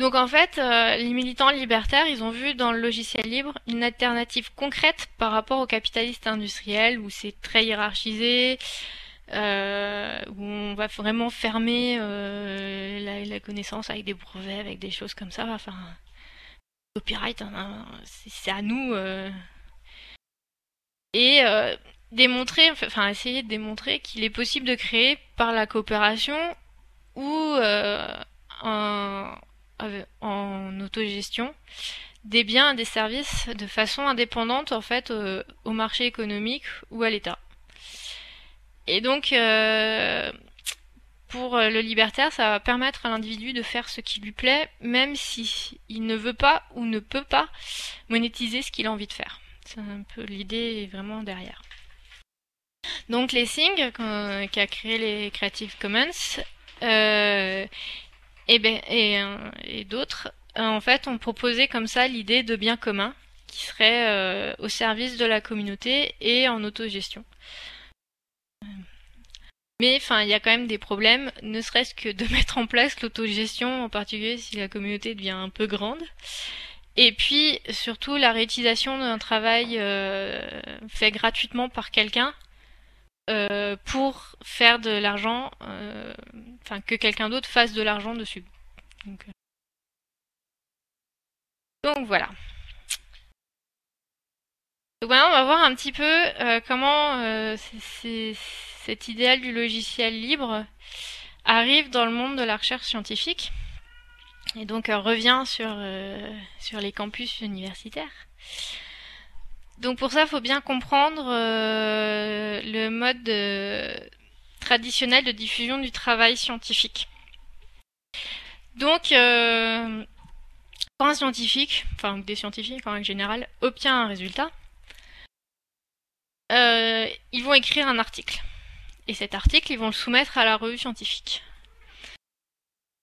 Donc en fait, euh, les militants libertaires, ils ont vu dans le logiciel libre une alternative concrète par rapport au capitaliste industriel où c'est très hiérarchisé, euh, où on va vraiment fermer la, connaissance avec des brevets, avec des choses comme ça. Enfin, copyright, hein, c'est à nous. Et démontrer, enfin essayer de démontrer qu'il est possible de créer par la coopération ou euh, en, autogestion des biens et des services de façon indépendante en fait euh, au marché économique ou à l'État. Et donc euh, pour le libertaire, ça va permettre à l'individu de faire ce qui lui plaît, même si il ne veut pas ou ne peut pas monétiser ce qu'il a envie de faire. C'est un peu l'idée vraiment derrière. Donc les Sing, qui a créé les Creative Commons, euh, et, ben, et, et d'autres, en fait, ont proposé comme ça l'idée de bien commun qui serait euh, au service de la communauté et en autogestion. Mais enfin, il y a quand même des problèmes, ne serait-ce que de mettre en place l'autogestion, en particulier si la communauté devient un peu grande. Et puis surtout la réutilisation d'un travail euh, fait gratuitement par quelqu'un euh, pour faire de l'argent, euh, enfin que quelqu'un d'autre fasse de l'argent dessus. Donc, donc voilà. Donc maintenant, on va voir un petit peu euh, comment euh, cet idéal du logiciel libre arrive dans le monde de la recherche scientifique et donc euh, revient sur, euh, sur les campus universitaires. Donc pour ça, il faut bien comprendre euh, le mode euh, traditionnel de diffusion du travail scientifique. Donc, euh, quand un scientifique, enfin des scientifiques en général, obtient un résultat, ils vont écrire un article. Et cet article, ils vont le soumettre à la revue scientifique.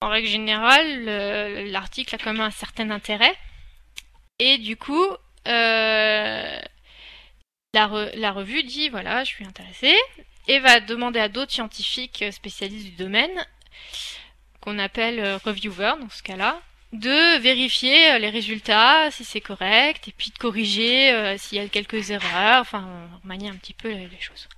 En règle générale, l'article a quand même un certain intérêt. Et du coup, euh, la, re la, revue dit voilà, je suis intéressée, et va demander à d'autres scientifiques spécialistes du domaine, qu'on appelle euh, reviewers dans ce cas-là, de vérifier les résultats, si c'est correct, et puis de corriger euh, s'il y a quelques erreurs, enfin, remanier un petit peu les, choses.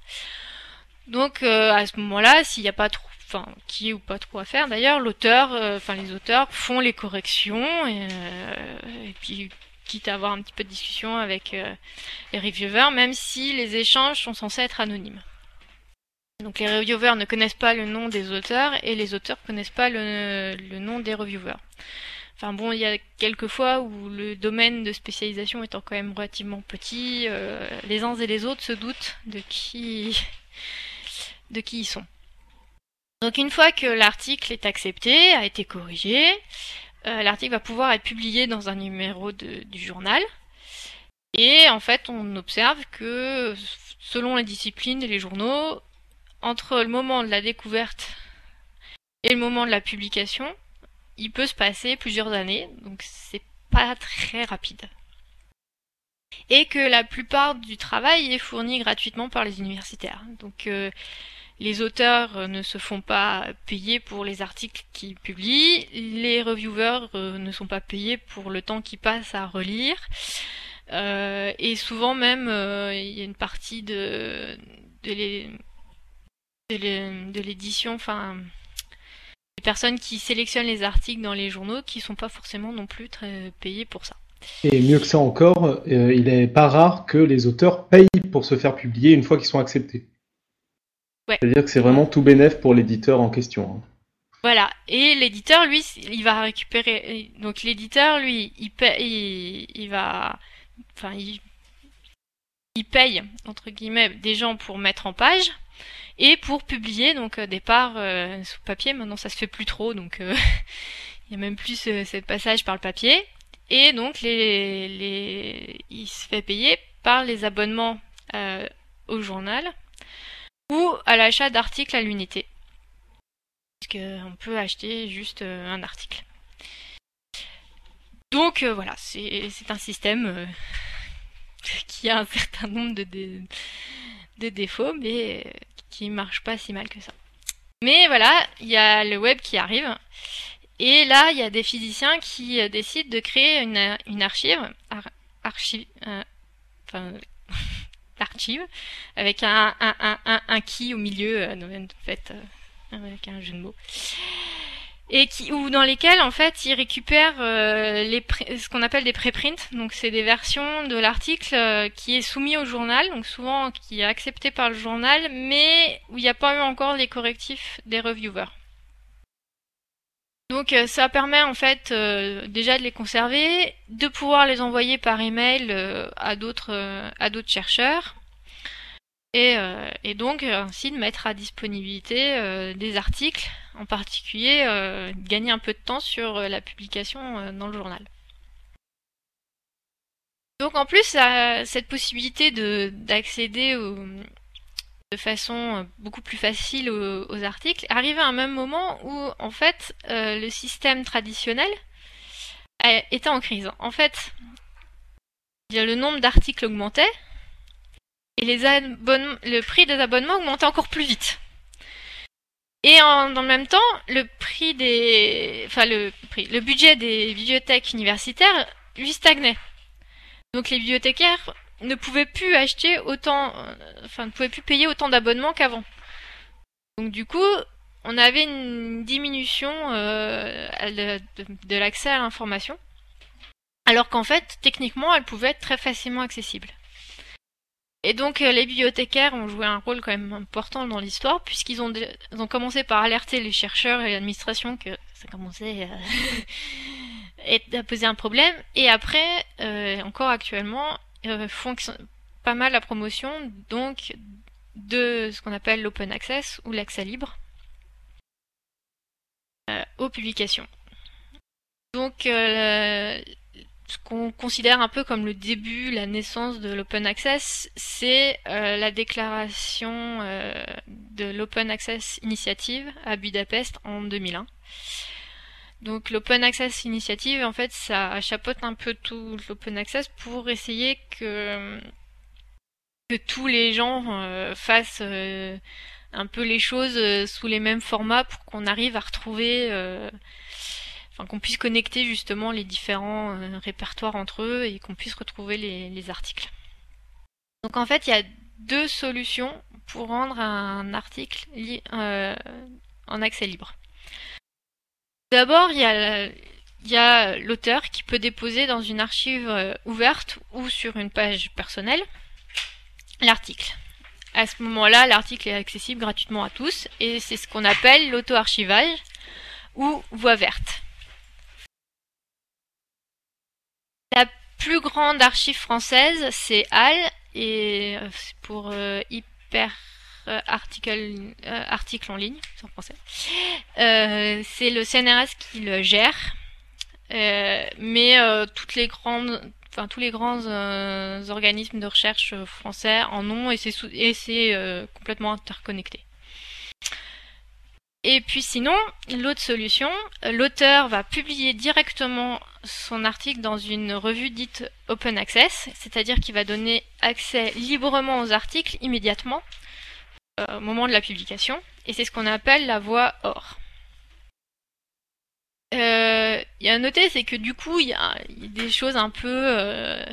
Donc euh, à ce moment-là, s'il n'y a pas trop enfin qui ou pas trop à faire d'ailleurs, l'auteur, euh, les auteurs font les corrections euh, et, puis quitte à avoir un petit peu de discussion avec euh, les reviewers, même si les échanges sont censés être anonymes. Donc les reviewers ne connaissent pas le nom des auteurs et les auteurs ne connaissent pas le, nom des reviewers. Enfin bon, il y a quelques fois où le domaine de spécialisation étant quand même relativement petit, euh, les uns et les autres se doutent de qui ils sont. Donc une fois que l'article est accepté, a été corrigé, euh, l'article va pouvoir être publié dans un numéro du journal. Et en fait, on observe que selon les disciplines et les journaux, entre le moment de la découverte et le moment de la publication, il peut se passer plusieurs années, donc c'est pas très rapide. Et que la plupart du travail est fourni gratuitement par les universitaires. Donc euh, les auteurs ne se font pas payer pour les articles qu'ils publient, les reviewers euh, ne sont pas payés pour le temps qu'ils passent à relire, euh, et souvent même euh, il y a une partie de, l'édition, enfin des personnes qui sélectionnent les articles dans les journaux qui sont pas forcément non plus très payés pour ça.
Et mieux que ça encore, il n'est pas rare que les auteurs payent pour se faire publier une fois qu'ils sont acceptés.
Ouais.
C'est-à-dire que c'est vraiment tout bénéf pour l'éditeur en question. Hein.
Voilà. Et l'éditeur, lui, il va récupérer. Donc l'éditeur, lui, il, paye, il, il va, enfin, il, il paye entre guillemets des gens pour mettre en page. et pour publier donc au départ sous papier. Maintenant ça se fait plus trop, donc il y a même plus ce, passage par le papier. Et donc les, les, il se fait payer par les abonnements au journal ou à l'achat d'articles à l'unité. Puisqu'on peut acheter juste un article. Donc voilà, c'est un système qui a un certain nombre de, défauts, mais qui marche pas si mal que ça. Mais voilà, il y a le web qui arrive. Et là, il y a des physiciens qui euh, décident de créer une, archive, euh, enfin, l'archive, avec un, un, un, un, key au milieu, euh, fait, avec un jeu de mots. Et qui ou dans lesquels en fait ils récupèrent euh, les ce qu'on appelle des préprints. Donc c'est des versions de l'article euh, qui est soumis au journal donc souvent qui est accepté par le journal mais où il n'y a pas eu encore les correctifs des reviewers donc euh, ça permet en fait déjà de les conserver de pouvoir les envoyer par email à d'autres à d'autres chercheurs et, donc ainsi de mettre à disponibilité des articles en particulier euh, gagner un peu de temps sur euh, la publication euh, dans le journal. Donc en plus, cette possibilité d'accéder de façon beaucoup plus facile aux, articles arrive à un même moment où en fait le système traditionnel était en crise. En fait, le nombre d'articles augmentait et le prix des abonnements augmentait encore plus vite. Et dans le même temps, le budget des bibliothèques universitaires lui stagnait. Donc les bibliothécaires ne pouvaient plus acheter autant, euh, enfin ne pouvaient plus payer autant d'abonnements qu'avant. Donc du coup, on avait une diminution euh, de, l'accès à l'information, alors qu'en fait, techniquement, elle pouvait être très facilement accessible. Et donc euh, les bibliothécaires ont joué un rôle quand même important dans l'histoire puisqu'ils ont, commencé par alerter les chercheurs et l'administration que ça commençait à, poser un problème et après encore actuellement font pas mal la promotion donc de ce qu'on appelle l'open access ou l'accès libre aux publications. Donc ce qu'on considère un peu comme le début, la naissance de l'open access, c'est euh, la déclaration euh, de l'open access initiative à Budapest en 2001. Donc l'open access initiative, en fait, ça chapeaute un peu tout l'open access pour essayer que que tous les gens euh, fassent un peu les choses sous les mêmes formats pour qu'on arrive à retrouver enfin qu'on puisse connecter justement les différents euh, répertoires entre eux et qu'on puisse retrouver les, articles. Donc en fait, il y a deux solutions pour rendre un article euh, en accès libre. D'abord, il y a l'auteur qui peut déposer dans une archive euh, ouverte ou sur une page personnelle l'article. À ce moment-là, l'article est accessible gratuitement à tous et c'est ce qu'on appelle l'auto-archivage ou voie verte. La plus grande archive française, c'est HAL, et euh, pour euh, hyper article, article en ligne, en français. c'est le CNRS qui le gère, mais toutes les grandes, enfin tous les grands organismes de recherche français en ont et c'est complètement interconnecté. Et puis sinon, l'autre solution, l'auteur va publier directement son article dans une revue dite open access, c'est-à-dire qu'il va donner accès librement aux articles immédiatement euh, au moment de la publication, et c'est ce qu'on appelle la voie OR. Euh, il y a à noter, c'est que du coup, il y, a des choses un peu euh,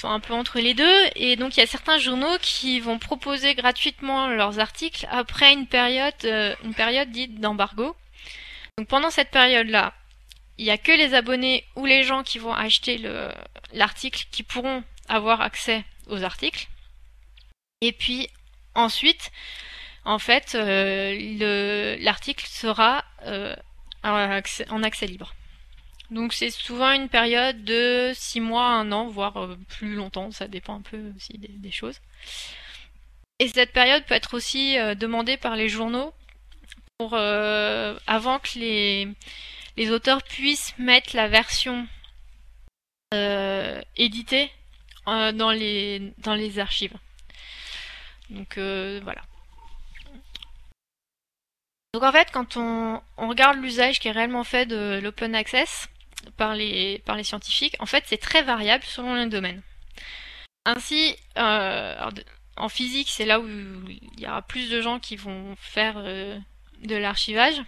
sont un peu entre les deux. Et donc il y a certains journaux qui vont proposer gratuitement leurs articles après une période, euh, une période dite d'embargo. Donc pendant cette période-là, il n'y a que les abonnés ou les gens qui vont acheter l'article qui pourront avoir accès aux articles. Et puis ensuite, en fait, euh, l'article sera euh, en accès libre. Donc c'est souvent une période de 6 mois, 1 an, voire euh, plus longtemps, ça dépend un peu aussi des, choses. Et cette période peut être aussi demandée par les journaux pour avant que les, auteurs puissent mettre la version éditée dans les archives. Donc voilà. Donc en fait, quand on, regarde l'usage qui est réellement fait de l'open access par les, scientifiques, en fait, c'est très variable selon les domaines. Ainsi, euh, en physique, c'est là où il y aura plus de gens qui vont faire euh, de l'archivage.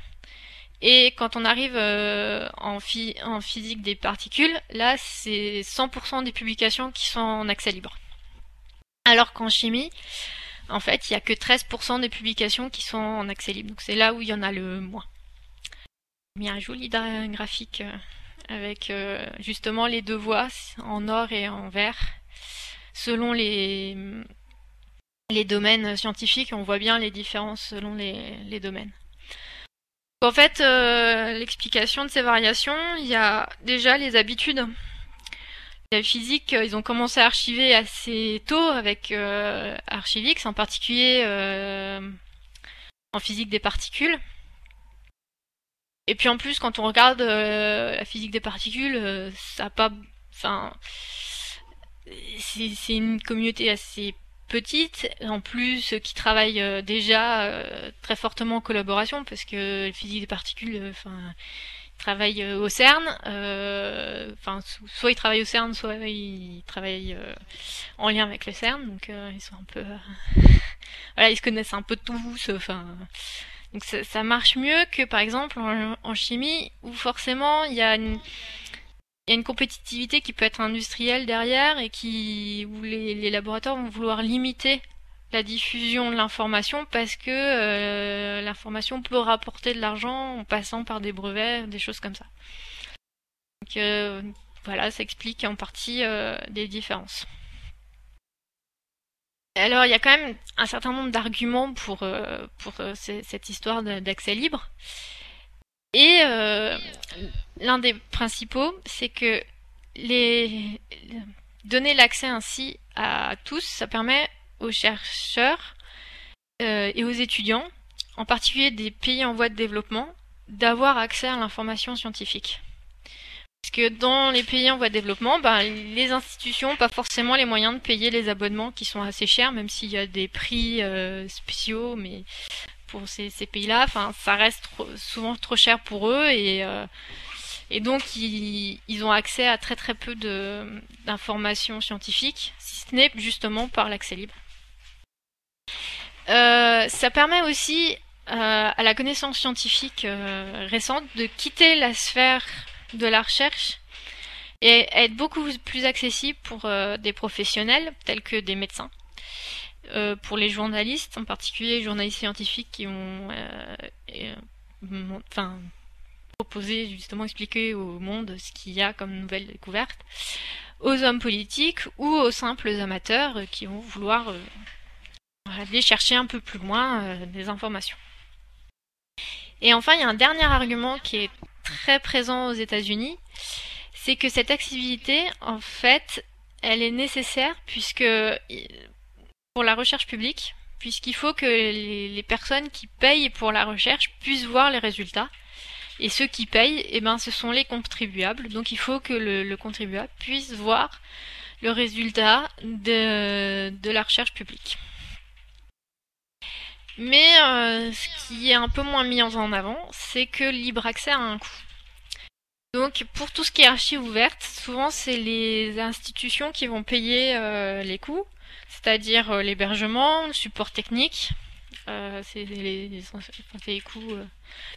Et quand on arrive euh, en, en physique des particules, là, c'est 100% des publications qui sont en accès libre. Alors qu'en chimie, en fait, il n'y a que 13% des publications qui sont en accès libre. Donc c'est là où il y en a le moins. J'ai mis un joli graphique euh, avec euh, justement les deux voies en or et en vert. Selon les, les domaines scientifiques, on voit bien les différences selon les, domaines. En fait, euh, l'explication de ces variations, il y a déjà les habitudes la physique, euh, ils ont commencé à archiver assez tôt avec euh, Archivix, en particulier euh, en physique des particules. Et puis en plus, quand on regarde la physique des particules, ça pas, enfin, c'est une communauté assez petite, en plus qui travaille déjà très fortement en collaboration, parce que la physique des particules, enfin travaille euh, au CERN. Euh, enfin, soit ils travaillent au CERN, soit ils travaillent euh, en lien avec le CERN. Donc ils sont un peu, voilà, ils se connaissent un peu tous. Enfin, donc ça, marche mieux que par exemple en, chimie où forcément il y y a une compétitivité qui peut être industrielle derrière et qui où les laboratoires vont vouloir limiter la diffusion de l'information parce que euh, l'information peut rapporter de l'argent en passant par des brevets, des choses comme ça. Donc euh, voilà, ça explique en partie euh, des différences. Alors il y a quand même un certain nombre d'arguments pour, pour cette histoire d'accès libre. Et l'un des principaux, c'est que les donner l'accès ainsi à tous, ça permet aux chercheurs euh, et aux étudiants, en particulier des pays en voie de développement, d'avoir accès à l'information scientifique. Parce que dans les pays en voie de développement, ben, les institutions n'ont pas forcément les moyens de payer les abonnements qui sont assez chers, même s'il y a des prix euh, spéciaux, mais pour ces, pays-là, ça reste souvent trop cher pour eux et, euh, et donc ils, ils, ont accès à très très peu d'informations scientifiques, si ce n'est justement par l'accès libre. Euh, ça permet aussi euh, à la connaissance scientifique euh, récente de quitter la sphère de la recherche et être beaucoup plus accessible pour des professionnels tels que des médecins. pour les journalistes, en particulier les journalistes scientifiques qui ont enfin, proposé justement expliquer au monde ce qu'il y a comme nouvelle découverte, aux hommes politiques ou aux simples amateurs qui vont vouloir aller chercher un peu plus loin euh, des informations. Et enfin, il y a un dernier argument qui est très présent aux États-Unis, c'est que cette accessibilité, en fait, elle est nécessaire puisque pour la recherche publique, puisqu'il faut que les, personnes qui payent pour la recherche puissent voir les résultats. Et ceux qui payent, eh ben, ce sont les contribuables. Donc il faut que le, contribuable puisse voir le résultat de la recherche publique. Mais euh, ce qui est un peu moins mis en avant, c'est que libre accès a un coût. Donc pour tout ce qui est archives ouvertes, souvent c'est les institutions qui vont payer euh, les coûts, c'est-à-dire euh, l'hébergement, le support technique, c'est les, coûts,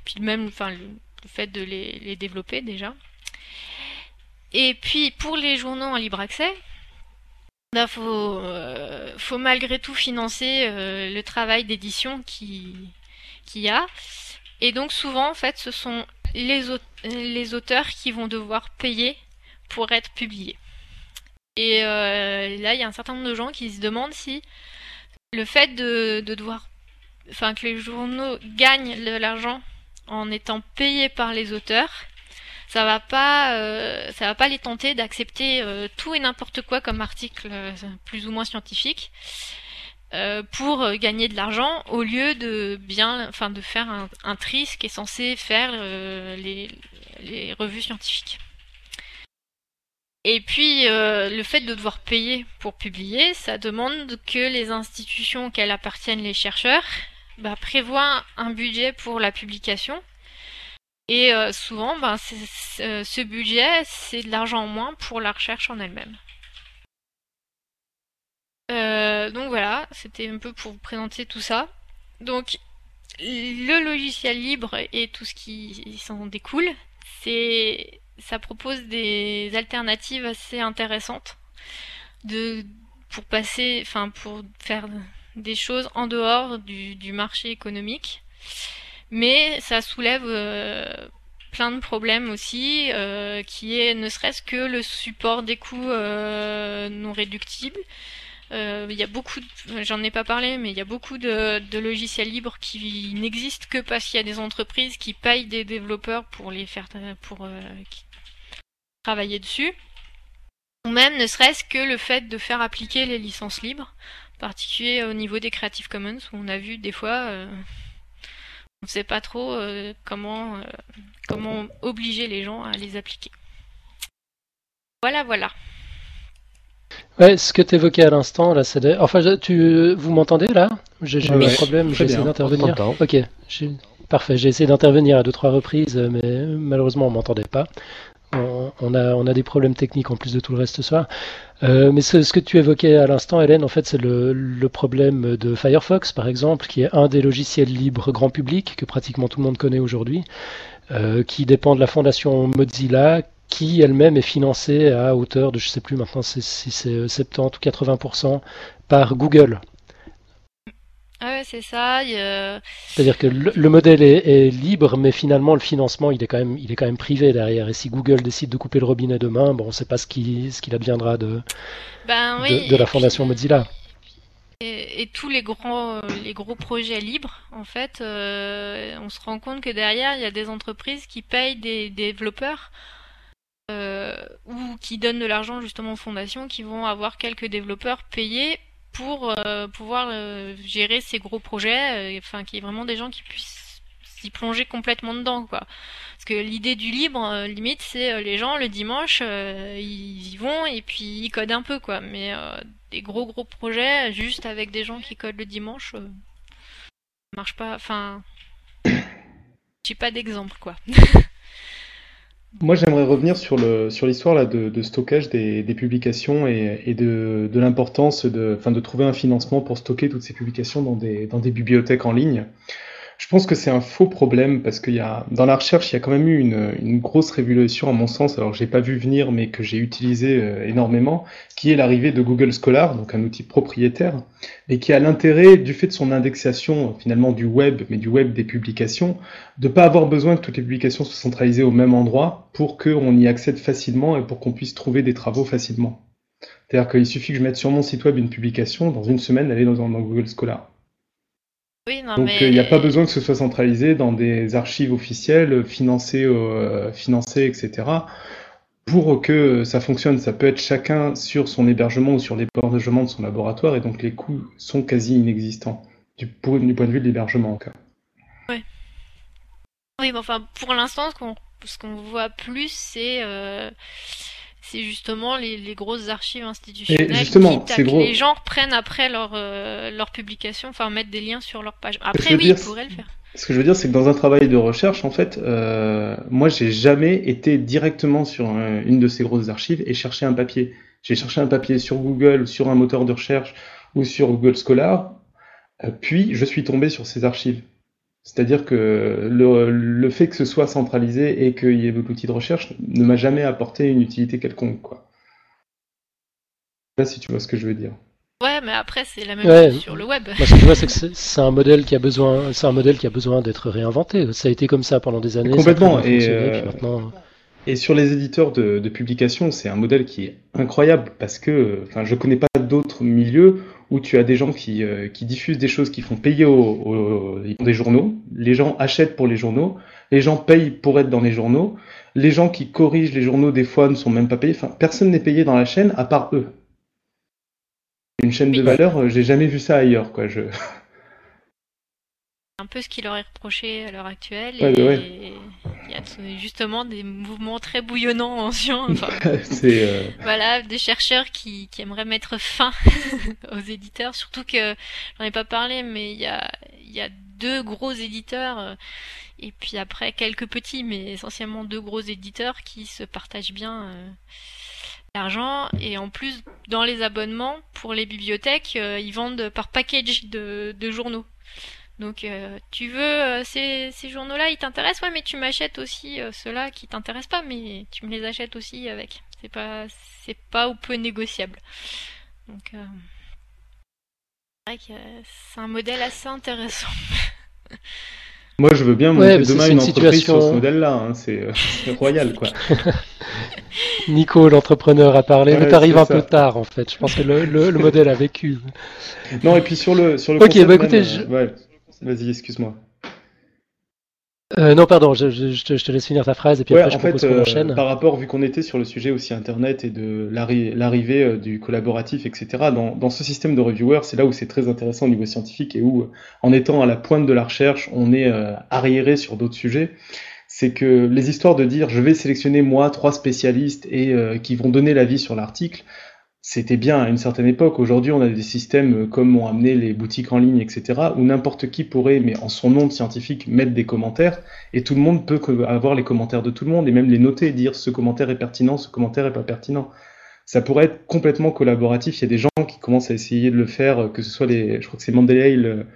puis même enfin, le, fait de les, les développer déjà. Et puis pour les journaux en libre accès, il faut, euh, faut malgré tout financer euh, le travail d'édition qui qu'il y a. Et donc souvent, en fait, ce sont les, auteurs qui vont devoir payer pour être publiés. Et euh, là, il y a un certain nombre de gens qui se demandent si le fait de devoir, enfin, que les journaux gagnent de l'argent en étant payés par les auteurs, ça va pas, euh, ça va pas les tenter d'accepter euh, tout et n'importe quoi comme article euh, plus ou moins scientifique. pour gagner de l'argent au lieu de bien, enfin de faire un, un tri, ce qui est censé faire les, revues scientifiques. Et puis, le fait de devoir payer pour publier, ça demande que les institutions auxquelles appartiennent les chercheurs bah, prévoient un budget pour la publication. Et euh, souvent, bah, euh, ce budget, c'est de l'argent en moins pour la recherche en elle-même. donc voilà, c'était un peu pour vous présenter tout ça. Donc, le logiciel libre et tout ce qui s'en découle, c'est ça propose des alternatives assez intéressantes de pour passer, enfin pour faire des choses en dehors du, marché économique. Mais ça soulève euh, plein de problèmes aussi, euh, qui est ne serait-ce que le support des coûts euh, non réductibles. Il y a beaucoup, j'en ai pas parlé, mais il y a beaucoup de, logiciels libres qui n'existent que parce qu'il y a des entreprises qui payent des développeurs pour les faire, pour travailler dessus. Ou même ne serait-ce que le fait de faire appliquer les licences libres, en particulier au niveau des Creative Commons, où on a vu des fois, on ne sait pas trop euh, comment, euh, comment obliger les gens à les appliquer. Voilà, voilà.
Ouais, ce que tu évoquais à l'instant, là, c'est Enfin, tu... vous m'entendez là? J'ai eu un problème, j'ai essayé d'intervenir. Ok, parfait, j'ai essayé d'intervenir à deux, trois reprises, mais malheureusement, on m'entendait pas on, a, des problèmes techniques en plus de tout le reste ce soir. Euh, mais ce, que tu évoquais à l'instant, Hélène, en fait, c'est le, problème de Firefox, par exemple, qui est un des logiciels libres grand public que pratiquement tout le monde connaît aujourd'hui, euh, qui dépend de la fondation Mozilla, qui elle-même est financée à hauteur de, je ne sais plus maintenant si c'est 70 ou 80% par Google.
Ah ouais, c'est ça.
C'est-à-dire que le, modèle est, libre, mais finalement le financement il est quand même il est quand même privé derrière. Et si Google décide de couper le robinet demain, bon, on ne sait pas ce qui ce qu'il adviendra de
ben
de, la fondation Mozilla.
Et, tous les grands les gros projets libres, en fait, euh, on se rend compte que derrière il y a des entreprises qui payent des, développeurs. Euh, ou qui donnent de l'argent justement aux fondations qui vont avoir quelques développeurs payés pour euh, pouvoir euh, gérer ces gros projets, euh, enfin qu'il y ait vraiment des gens qui puissent s'y plonger complètement dedans, quoi. Parce que l'idée du libre, limite, c'est les gens le dimanche, ils y vont et puis ils codent un peu, quoi. Mais des gros gros projets, juste avec des gens qui codent le dimanche, ça marche pas. Enfin, j'ai pas d'exemple, quoi.
Moi, j'aimerais revenir sur le sur l'histoire là de, stockage des, publications et, de, l'importance de, enfin, de trouver un financement pour stocker toutes ces publications dans des, dans des bibliothèques en ligne. Je pense que c'est un faux problème parce qu'il y a, dans la recherche, il y a quand même eu une, grosse révolution à mon sens, alors j'ai pas vu venir mais que j'ai utilisé euh, énormément, qui est l'arrivée de Google Scholar, donc un outil propriétaire, et qui a l'intérêt, du fait de son indexation finalement du web, mais du web des publications, de pas avoir besoin que toutes les publications soient centralisées au même endroit pour qu'on y accède facilement et pour qu'on puisse trouver des travaux facilement. C'est-à-dire qu'il suffit que je mette sur mon site web une publication, dans une semaine, elle est dans Google Scholar. Donc il n'y a pas besoin que ce soit centralisé dans des archives officielles, financées, euh, financées, etc. Pour que ça fonctionne, ça peut être chacun sur son hébergement ou sur l'hébergement de son laboratoire, et donc les coûts sont quasi inexistants, du, point de vue de l'hébergement en cas.
Oui, mais enfin, pour l'instant, ce qu'on voit plus, c'est euh, c'est justement les, grosses archives institutionnelles
justement,
qui les gens reprennent après leur, euh, leur publication, enfin mettre des liens sur leur page. Après, oui, ils pourraient le faire.
Ce que je veux dire, c'est que dans un travail de recherche, en fait, euh, moi, j'ai jamais été directement sur une de ces grosses archives et cherché un papier. J'ai cherché un papier sur Google, sur un moteur de recherche ou sur Google Scholar, euh, puis je suis tombé sur ces archives. C'est-à-dire que le, fait que ce soit centralisé et qu'il y ait l'outil de recherche ne m'a jamais apporté une utilité quelconque. Quoi. Je sais pas si tu vois ce que je veux dire.
Ouais, mais après c'est la même chose sur le web.
ce que je vois, c'est que c'est un modèle qui a besoin, c'est un modèle qui a besoin d'être réinventé. Ça a été comme ça pendant des années.
Complètement. Et, euh, et, sur les éditeurs de, de publication, c'est un modèle qui est incroyable parce que, enfin, je connais pas d'autres milieux où tu as des gens qui, euh, qui diffusent des choses qui font payer aux, des journaux, les gens achètent pour les journaux, les gens payent pour être dans les journaux, les gens qui corrigent les journaux des fois ne sont même pas payés, enfin personne n'est payé dans la chaîne à part eux. Une chaîne de valeur, euh, j'ai jamais vu ça ailleurs, quoi. Je...
un peu ce qui leur est reproché à l'heure actuelle.
Ouais,
et
ouais.
Il y a justement des mouvements très bouillonnants en science. Enfin,
euh,
voilà, des chercheurs qui, qui aimeraient mettre fin aux éditeurs. Surtout que, j'en ai pas parlé, mais il y a, il y a deux gros éditeurs. euh, Et puis après, quelques petits, mais essentiellement deux gros éditeurs qui se partagent bien euh, l'argent. Et en plus, dans les abonnements, pour les bibliothèques, euh, ils vendent par package de, de journaux. Donc, euh, tu veux euh, ces, ces journaux-là, ils t'intéressent, ouais, mais tu m'achètes aussi euh, ceux-là qui t'intéressent pas, mais tu me les achètes aussi avec. C'est pas, c'est pas ou peu négociable. Donc, euh, c'est vrai que c'est un modèle assez intéressant.
Moi, je veux bien
Ouais,
monter
mais c'est-
demain une
une
entreprise
situation-
sur ce modèle-là. hein, C'est euh, royal, quoi.
Nico, l'entrepreneur, a parlé, mais
Ouais,
t'arrives
c'est
un
ça.
peu tard en fait. Je pense que le, le- le modèle a vécu.
Non, et puis sur le sur le
Ok, bah, écoutez,
même,
je-
ouais. Vas-y, excuse-moi.
Euh, non, pardon, je, je- je te, laisse finir ta phrase et puis
Ouais,
après je
en fait,
propose qu'on
euh, par rapport, vu qu'on était sur le sujet aussi Internet et de l'arri- l'arrivée euh, du collaboratif, etc., dans, dans ce système de reviewer, c'est là où c'est très intéressant au niveau scientifique et où, en étant à la pointe de la recherche, on est arriéré sur d'autres sujets. C'est que les histoires de dire je vais sélectionner moi trois spécialistes et qui vont donner l'avis sur l'article, c'était bien à une certaine époque. Aujourd'hui, on a des systèmes comme ont amené les boutiques en ligne, etc., où n'importe qui pourrait, mais en son nom de scientifique, mettre des commentaires et tout le monde peut avoir les commentaires de tout le monde et même les noter, dire ce commentaire est pertinent, ce commentaire est pas pertinent. Ça pourrait être complètement collaboratif. Il y a des gens qui commencent à essayer de le faire, que ce soit les, je crois que c'est Mendeley, le,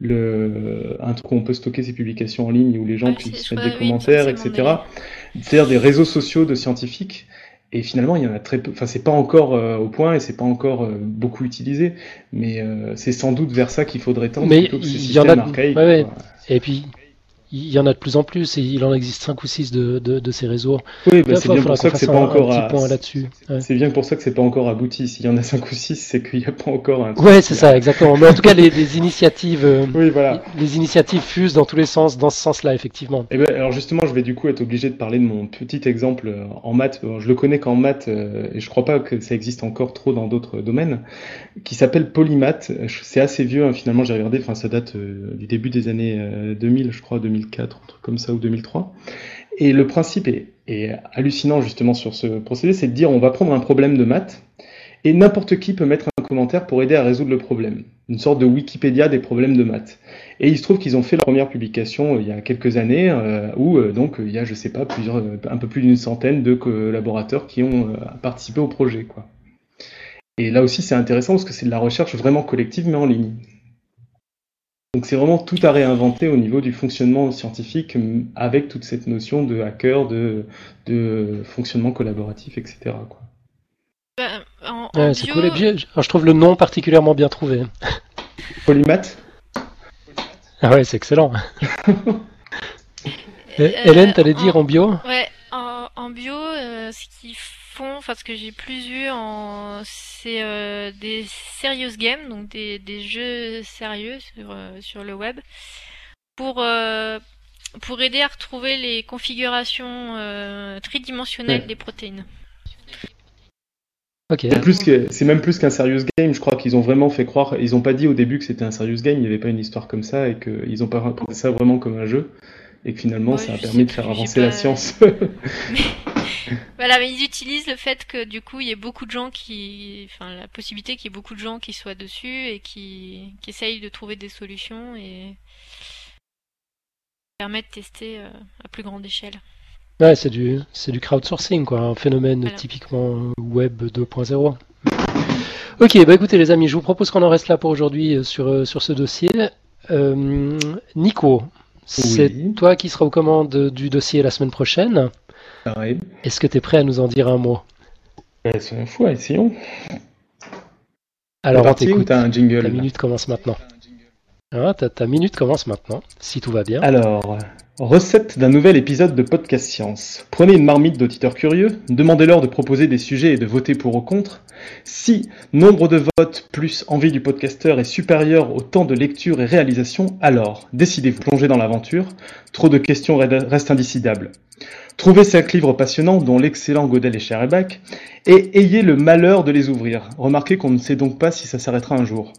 le, un truc où on peut stocker ses publications en ligne où les gens
Ouais,
puissent mettre des
oui,
commentaires, etc. C'est-à-dire des réseaux sociaux de scientifiques. Et finalement, il y en a très peu. Enfin, c'est pas encore euh, au point et c'est pas encore euh, beaucoup utilisé, mais euh, c'est sans doute vers ça qu'il faudrait tendre
Mais il y en a ouais, ouais. Et puis, il y en a de plus en plus et il en existe 5 ou 6 de, de, de ces réseaux.
Oui, bah, c'est bien pour ça que c'est pas encore
un
à...
là-dessus. Ouais.
C'est bien pour ça que c'est pas encore abouti. S'il y en a 5 ou 6, c'est qu'il n'y a pas encore un
Ouais, c'est ça, exactement. Mais en tout cas, les, les initiatives, euh,
Oui, voilà.
les initiatives fusent dans tous les sens, dans ce sens-là, effectivement.
Et ben, alors justement, je vais du coup être obligé de parler de mon petit exemple euh, en maths. Bon, je le connais qu'en maths euh, et je crois pas que ça existe encore trop dans d'autres domaines, qui s'appelle Polymath. Euh, C'est assez vieux, hein, finalement, j'ai regardé, enfin ça date euh, du début des années euh, 2000, je crois, 2004, un comme ça, ou 2003. Et le principe est, hallucinant justement sur ce procédé, c'est de dire on va prendre un problème de maths et n'importe qui peut mettre un commentaire pour aider à résoudre le problème. Une sorte de Wikipédia des problèmes de maths. Et il se trouve qu'ils ont fait la première publication euh, il y a quelques années euh, où euh, donc il y a je sais pas plusieurs euh, un peu plus d'une centaine de collaborateurs qui ont euh, participé au projet quoi. Et là aussi c'est intéressant parce que c'est de la recherche vraiment collective mais en ligne. Donc c'est vraiment tout à réinventer au niveau du fonctionnement scientifique avec toute cette notion de hacker, de, de fonctionnement collaboratif, etc. Quoi.
Ben, en, en
Ouais, c'est
bio,
cool. Et puis, alors, je trouve le nom particulièrement bien trouvé.
Polymath
Ah ouais, c'est excellent.
Euh,
Hélène, t'allais dire
en-
en bio?
Ouais, en, en bio, euh, ce qu'ils font, enfin ce que j'ai plus vu, en, c'est euh, des serious games, donc des, des jeux sérieux sur, euh, sur le web, pour euh, pour aider à retrouver les configurations euh, tridimensionnelles
Ouais.
des protéines.
Ok.
C'est même plus qu'un serious game, je crois qu'ils ont vraiment fait croire, ils ont pas dit au début que c'était un serious game, il n'y avait pas une histoire comme ça et qu'ils ont pas pris ça vraiment comme un jeu et que finalement
Ouais,
ça a permis de faire avancer
pas-
la science.
Voilà, mais ils utilisent le fait que du coup il y ait beaucoup de gens qui, enfin la possibilité qu'il y ait beaucoup de gens qui soient dessus et qui, qui essayent de trouver des solutions et permettent de tester euh, à plus grande échelle.
Ouais, c'est du, c'est du crowdsourcing, quoi. Un phénomène
Voilà.
typiquement web 2.0. Ok, bah écoutez les amis, je vous propose qu'on en reste là pour aujourd'hui euh, sur, euh, sur ce dossier. Euh, Nico, c'est toi qui seras aux commandes du dossier la semaine prochaine.
Pareil.
Est-ce que tu es prêt à nous en dire un mot?
Euh, C'est un fou, essayons.
Alors on t'écoute.
t'as un jingle
Ta minute commence maintenant. Ah, ta, ta minute commence maintenant, si tout va bien.
Alors, Recette d'un nouvel épisode de Podcast Science. Prenez une marmite d'auditeurs curieux, demandez-leur de proposer des sujets et de voter pour ou contre. Si nombre de votes plus envie du podcasteur est supérieur au temps de lecture et réalisation, alors décidez-vous plonger dans l'aventure. Trop de questions restent indécidables. Trouvez cinq livres passionnants, dont l'excellent Godel et Scherebach, et ayez le malheur de les ouvrir. Remarquez qu'on ne sait donc pas si ça s'arrêtera un jour.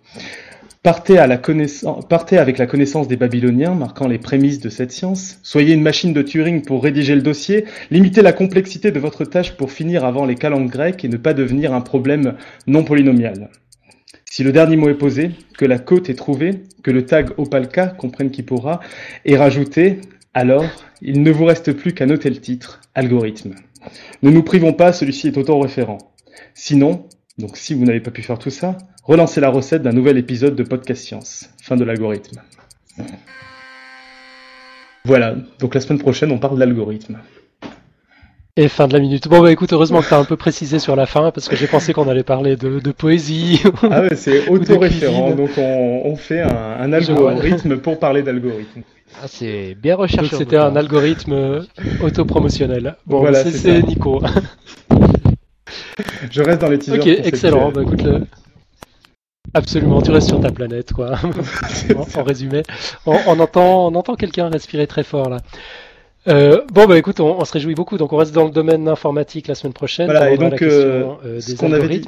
Partez avec la connaissance des Babyloniens, marquant les prémices de cette science. Soyez une machine de Turing pour rédiger le dossier. Limitez la complexité de votre tâche pour finir avant les calendes grecques et ne pas devenir un problème non polynomial. Si le dernier mot est posé, que la côte est trouvée, que le tag Opalka, comprenne qui pourra, est rajouté, alors il ne vous reste plus qu'à noter le titre, algorithme. Ne nous privons pas, celui-ci est auto-référent. Sinon, donc si vous n'avez pas pu faire tout ça, Relancez la recette d'un nouvel épisode de Podcast Science. Fin de l'algorithme. Voilà, donc la semaine prochaine, on parle de l'algorithme.
Et fin de la minute. Bon, bah écoute, heureusement que tu as un peu précisé sur la fin, parce que j'ai pensé qu'on allait parler de, poésie.
Ah ouais, c'est auto-référent, donc on, fait un, algorithme pour parler d'algorithme.
Ah, c'est bien recherché.
C'était un algorithme autopromotionnel. Bon, voilà, c'est Nico.
Je reste dans les teasers.
Ok, excellent. Bah, écoute, le... Absolument, tu restes sur ta planète, quoi. en, résumé, on, entend, on entend quelqu'un respirer très fort là. Euh, bon bah écoute, on, se réjouit beaucoup. Donc on reste dans le domaine informatique la semaine prochaine.
Voilà, et donc euh, euh, qu'on avait dit,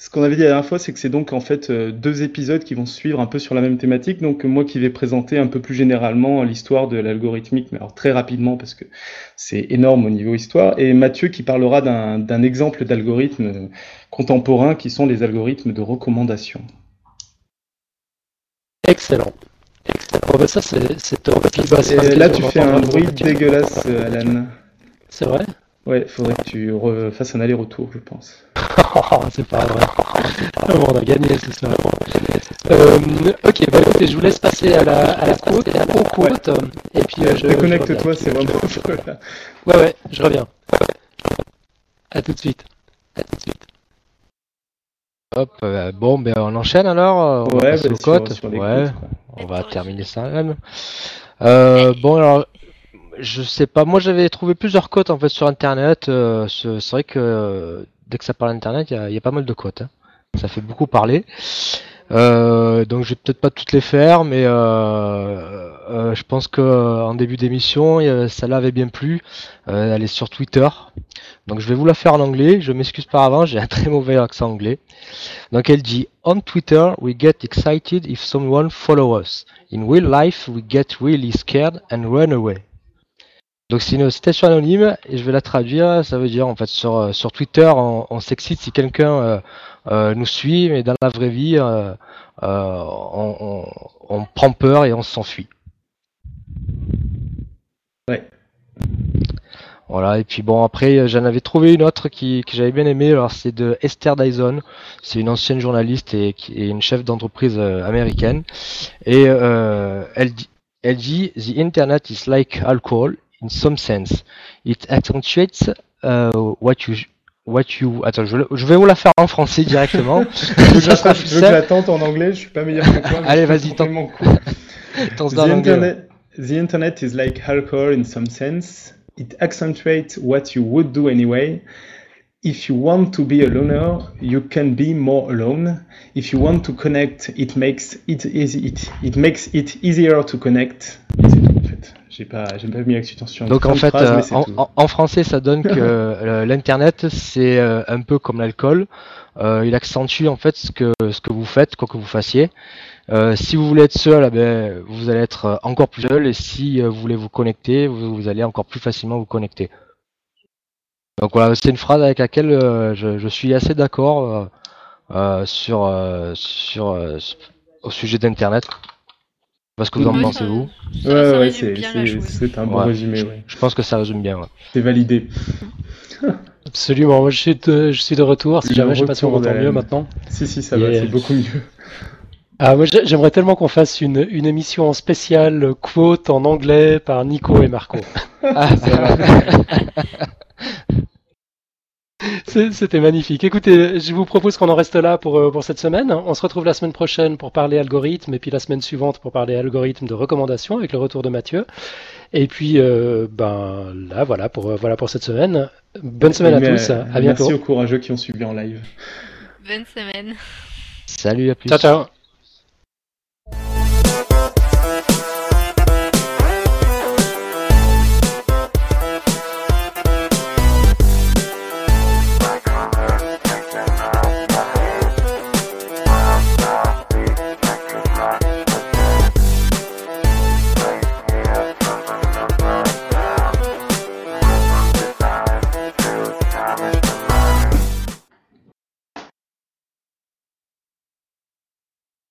ce qu'on avait dit la dernière fois, c'est que c'est donc en fait euh, deux épisodes qui vont suivre un peu sur la même thématique. Donc moi qui vais présenter un peu plus généralement l'histoire de l'algorithmique, mais alors très rapidement parce que c'est énorme au niveau histoire. Et Mathieu qui parlera d'un exemple d'algorithme contemporain qui sont les algorithmes de recommandation.
Excellent. Excellent. Bah, ça c'est top.
Là tu fais un bruit dégueulasse, euh, Alan.
C'est vrai?
Ouais, faudrait que tu refasses un aller-retour, je pense.
c'est pas vrai. on a gagné, c'est ça. Euh, ok, bah écoutez, je vous laisse passer à la, à la côte, à la côte. Et puis euh, je.
Déconnecte-toi, c'est vraiment.
ouais, ouais, je reviens. À tout de suite. À tout de suite.
Hop, euh, bon, ben on enchaîne alors.
On ouais, bah, côtes.
ouais, on va terminer ça même. Euh, bon, alors je sais pas. Moi, j'avais trouvé plusieurs cotes en fait sur Internet. Euh, c'est vrai que dès que ça parle Internet, il y, a pas mal de cotes. Hein. Ça fait beaucoup parler. Euh, donc, je vais peut-être pas toutes les faire, mais euh, je pense que en début d'émission, ça l'avait bien plu. elle est sur Twitter. Donc, je vais vous la faire en anglais. Je m'excuse par avant, j'ai un très mauvais accent anglais. Donc, elle dit On Twitter, we get excited if someone follows us. In real life, we get really scared and run away. Donc c'est une citation anonyme et je vais la traduire. Ça veut dire en fait sur, euh, sur Twitter on, s'excite si quelqu'un euh, euh, nous suit, mais dans la vraie vie on, prend peur et on s'enfuit.
Ouais.
Voilà, et puis bon, après, j'en avais trouvé une autre qui, que j'avais bien aimé. Alors, c'est de Esther Dyson. C'est une ancienne journaliste et, une chef d'entreprise américaine. Et elle, dit, elle dit The Internet is like alcohol in some sense. It accentuates uh, what you what you. Attends, je, je, vais vous la faire en français directement.
je veux que la tente en anglais. Je suis pas meilleur que toi.
Allez, vas-y, tente.
tente the, internet, the internet is like alcohol in some sense. It accentuates what you would do anyway. If you want to be a loner, you can be more alone. If you want to connect, it makes it easy. It, it makes it easier to connect. J'ai pas, j'ai pas mis sur
Donc en fait, euh, en, français, ça donne que euh, l'internet c'est euh, un peu comme l'alcool. il accentue en fait ce que ce que vous faites, quoi que vous fassiez. si vous voulez être seul, eh ben, vous allez être encore plus seul, et si vous voulez vous connecter, vous, allez encore plus facilement vous connecter. Donc voilà, c'est une phrase avec laquelle je, je, suis assez d'accord sur sur au sujet d'internet. Parce que vous en pensez vous
Ouais, ouais, c'est un bon résumé. Ouais.
Je pense que ça résume bien. Ouais.
C'est validé.
Absolument, moi je suis de, je suis de retour. Si jamais, je sais pas si on m'entend mieux maintenant.
Si, si, ça va, c'est beaucoup mieux.
Ah, moi j'aimerais tellement qu'on fasse une, une émission spéciale quote en anglais par Nico et Marco. ah, C'était magnifique. Écoutez, je vous propose qu'on en reste là pour, euh, pour cette semaine. On se retrouve la semaine prochaine pour parler algorithme et puis la semaine suivante pour parler algorithme de recommandation avec le retour de Mathieu. Et puis, euh, ben là, voilà pour, voilà pour cette semaine. Bonne semaine à tous. À bientôt.
Merci aux courageux qui ont suivi en live.
Bonne semaine.
Salut, à plus.
Ciao, ciao.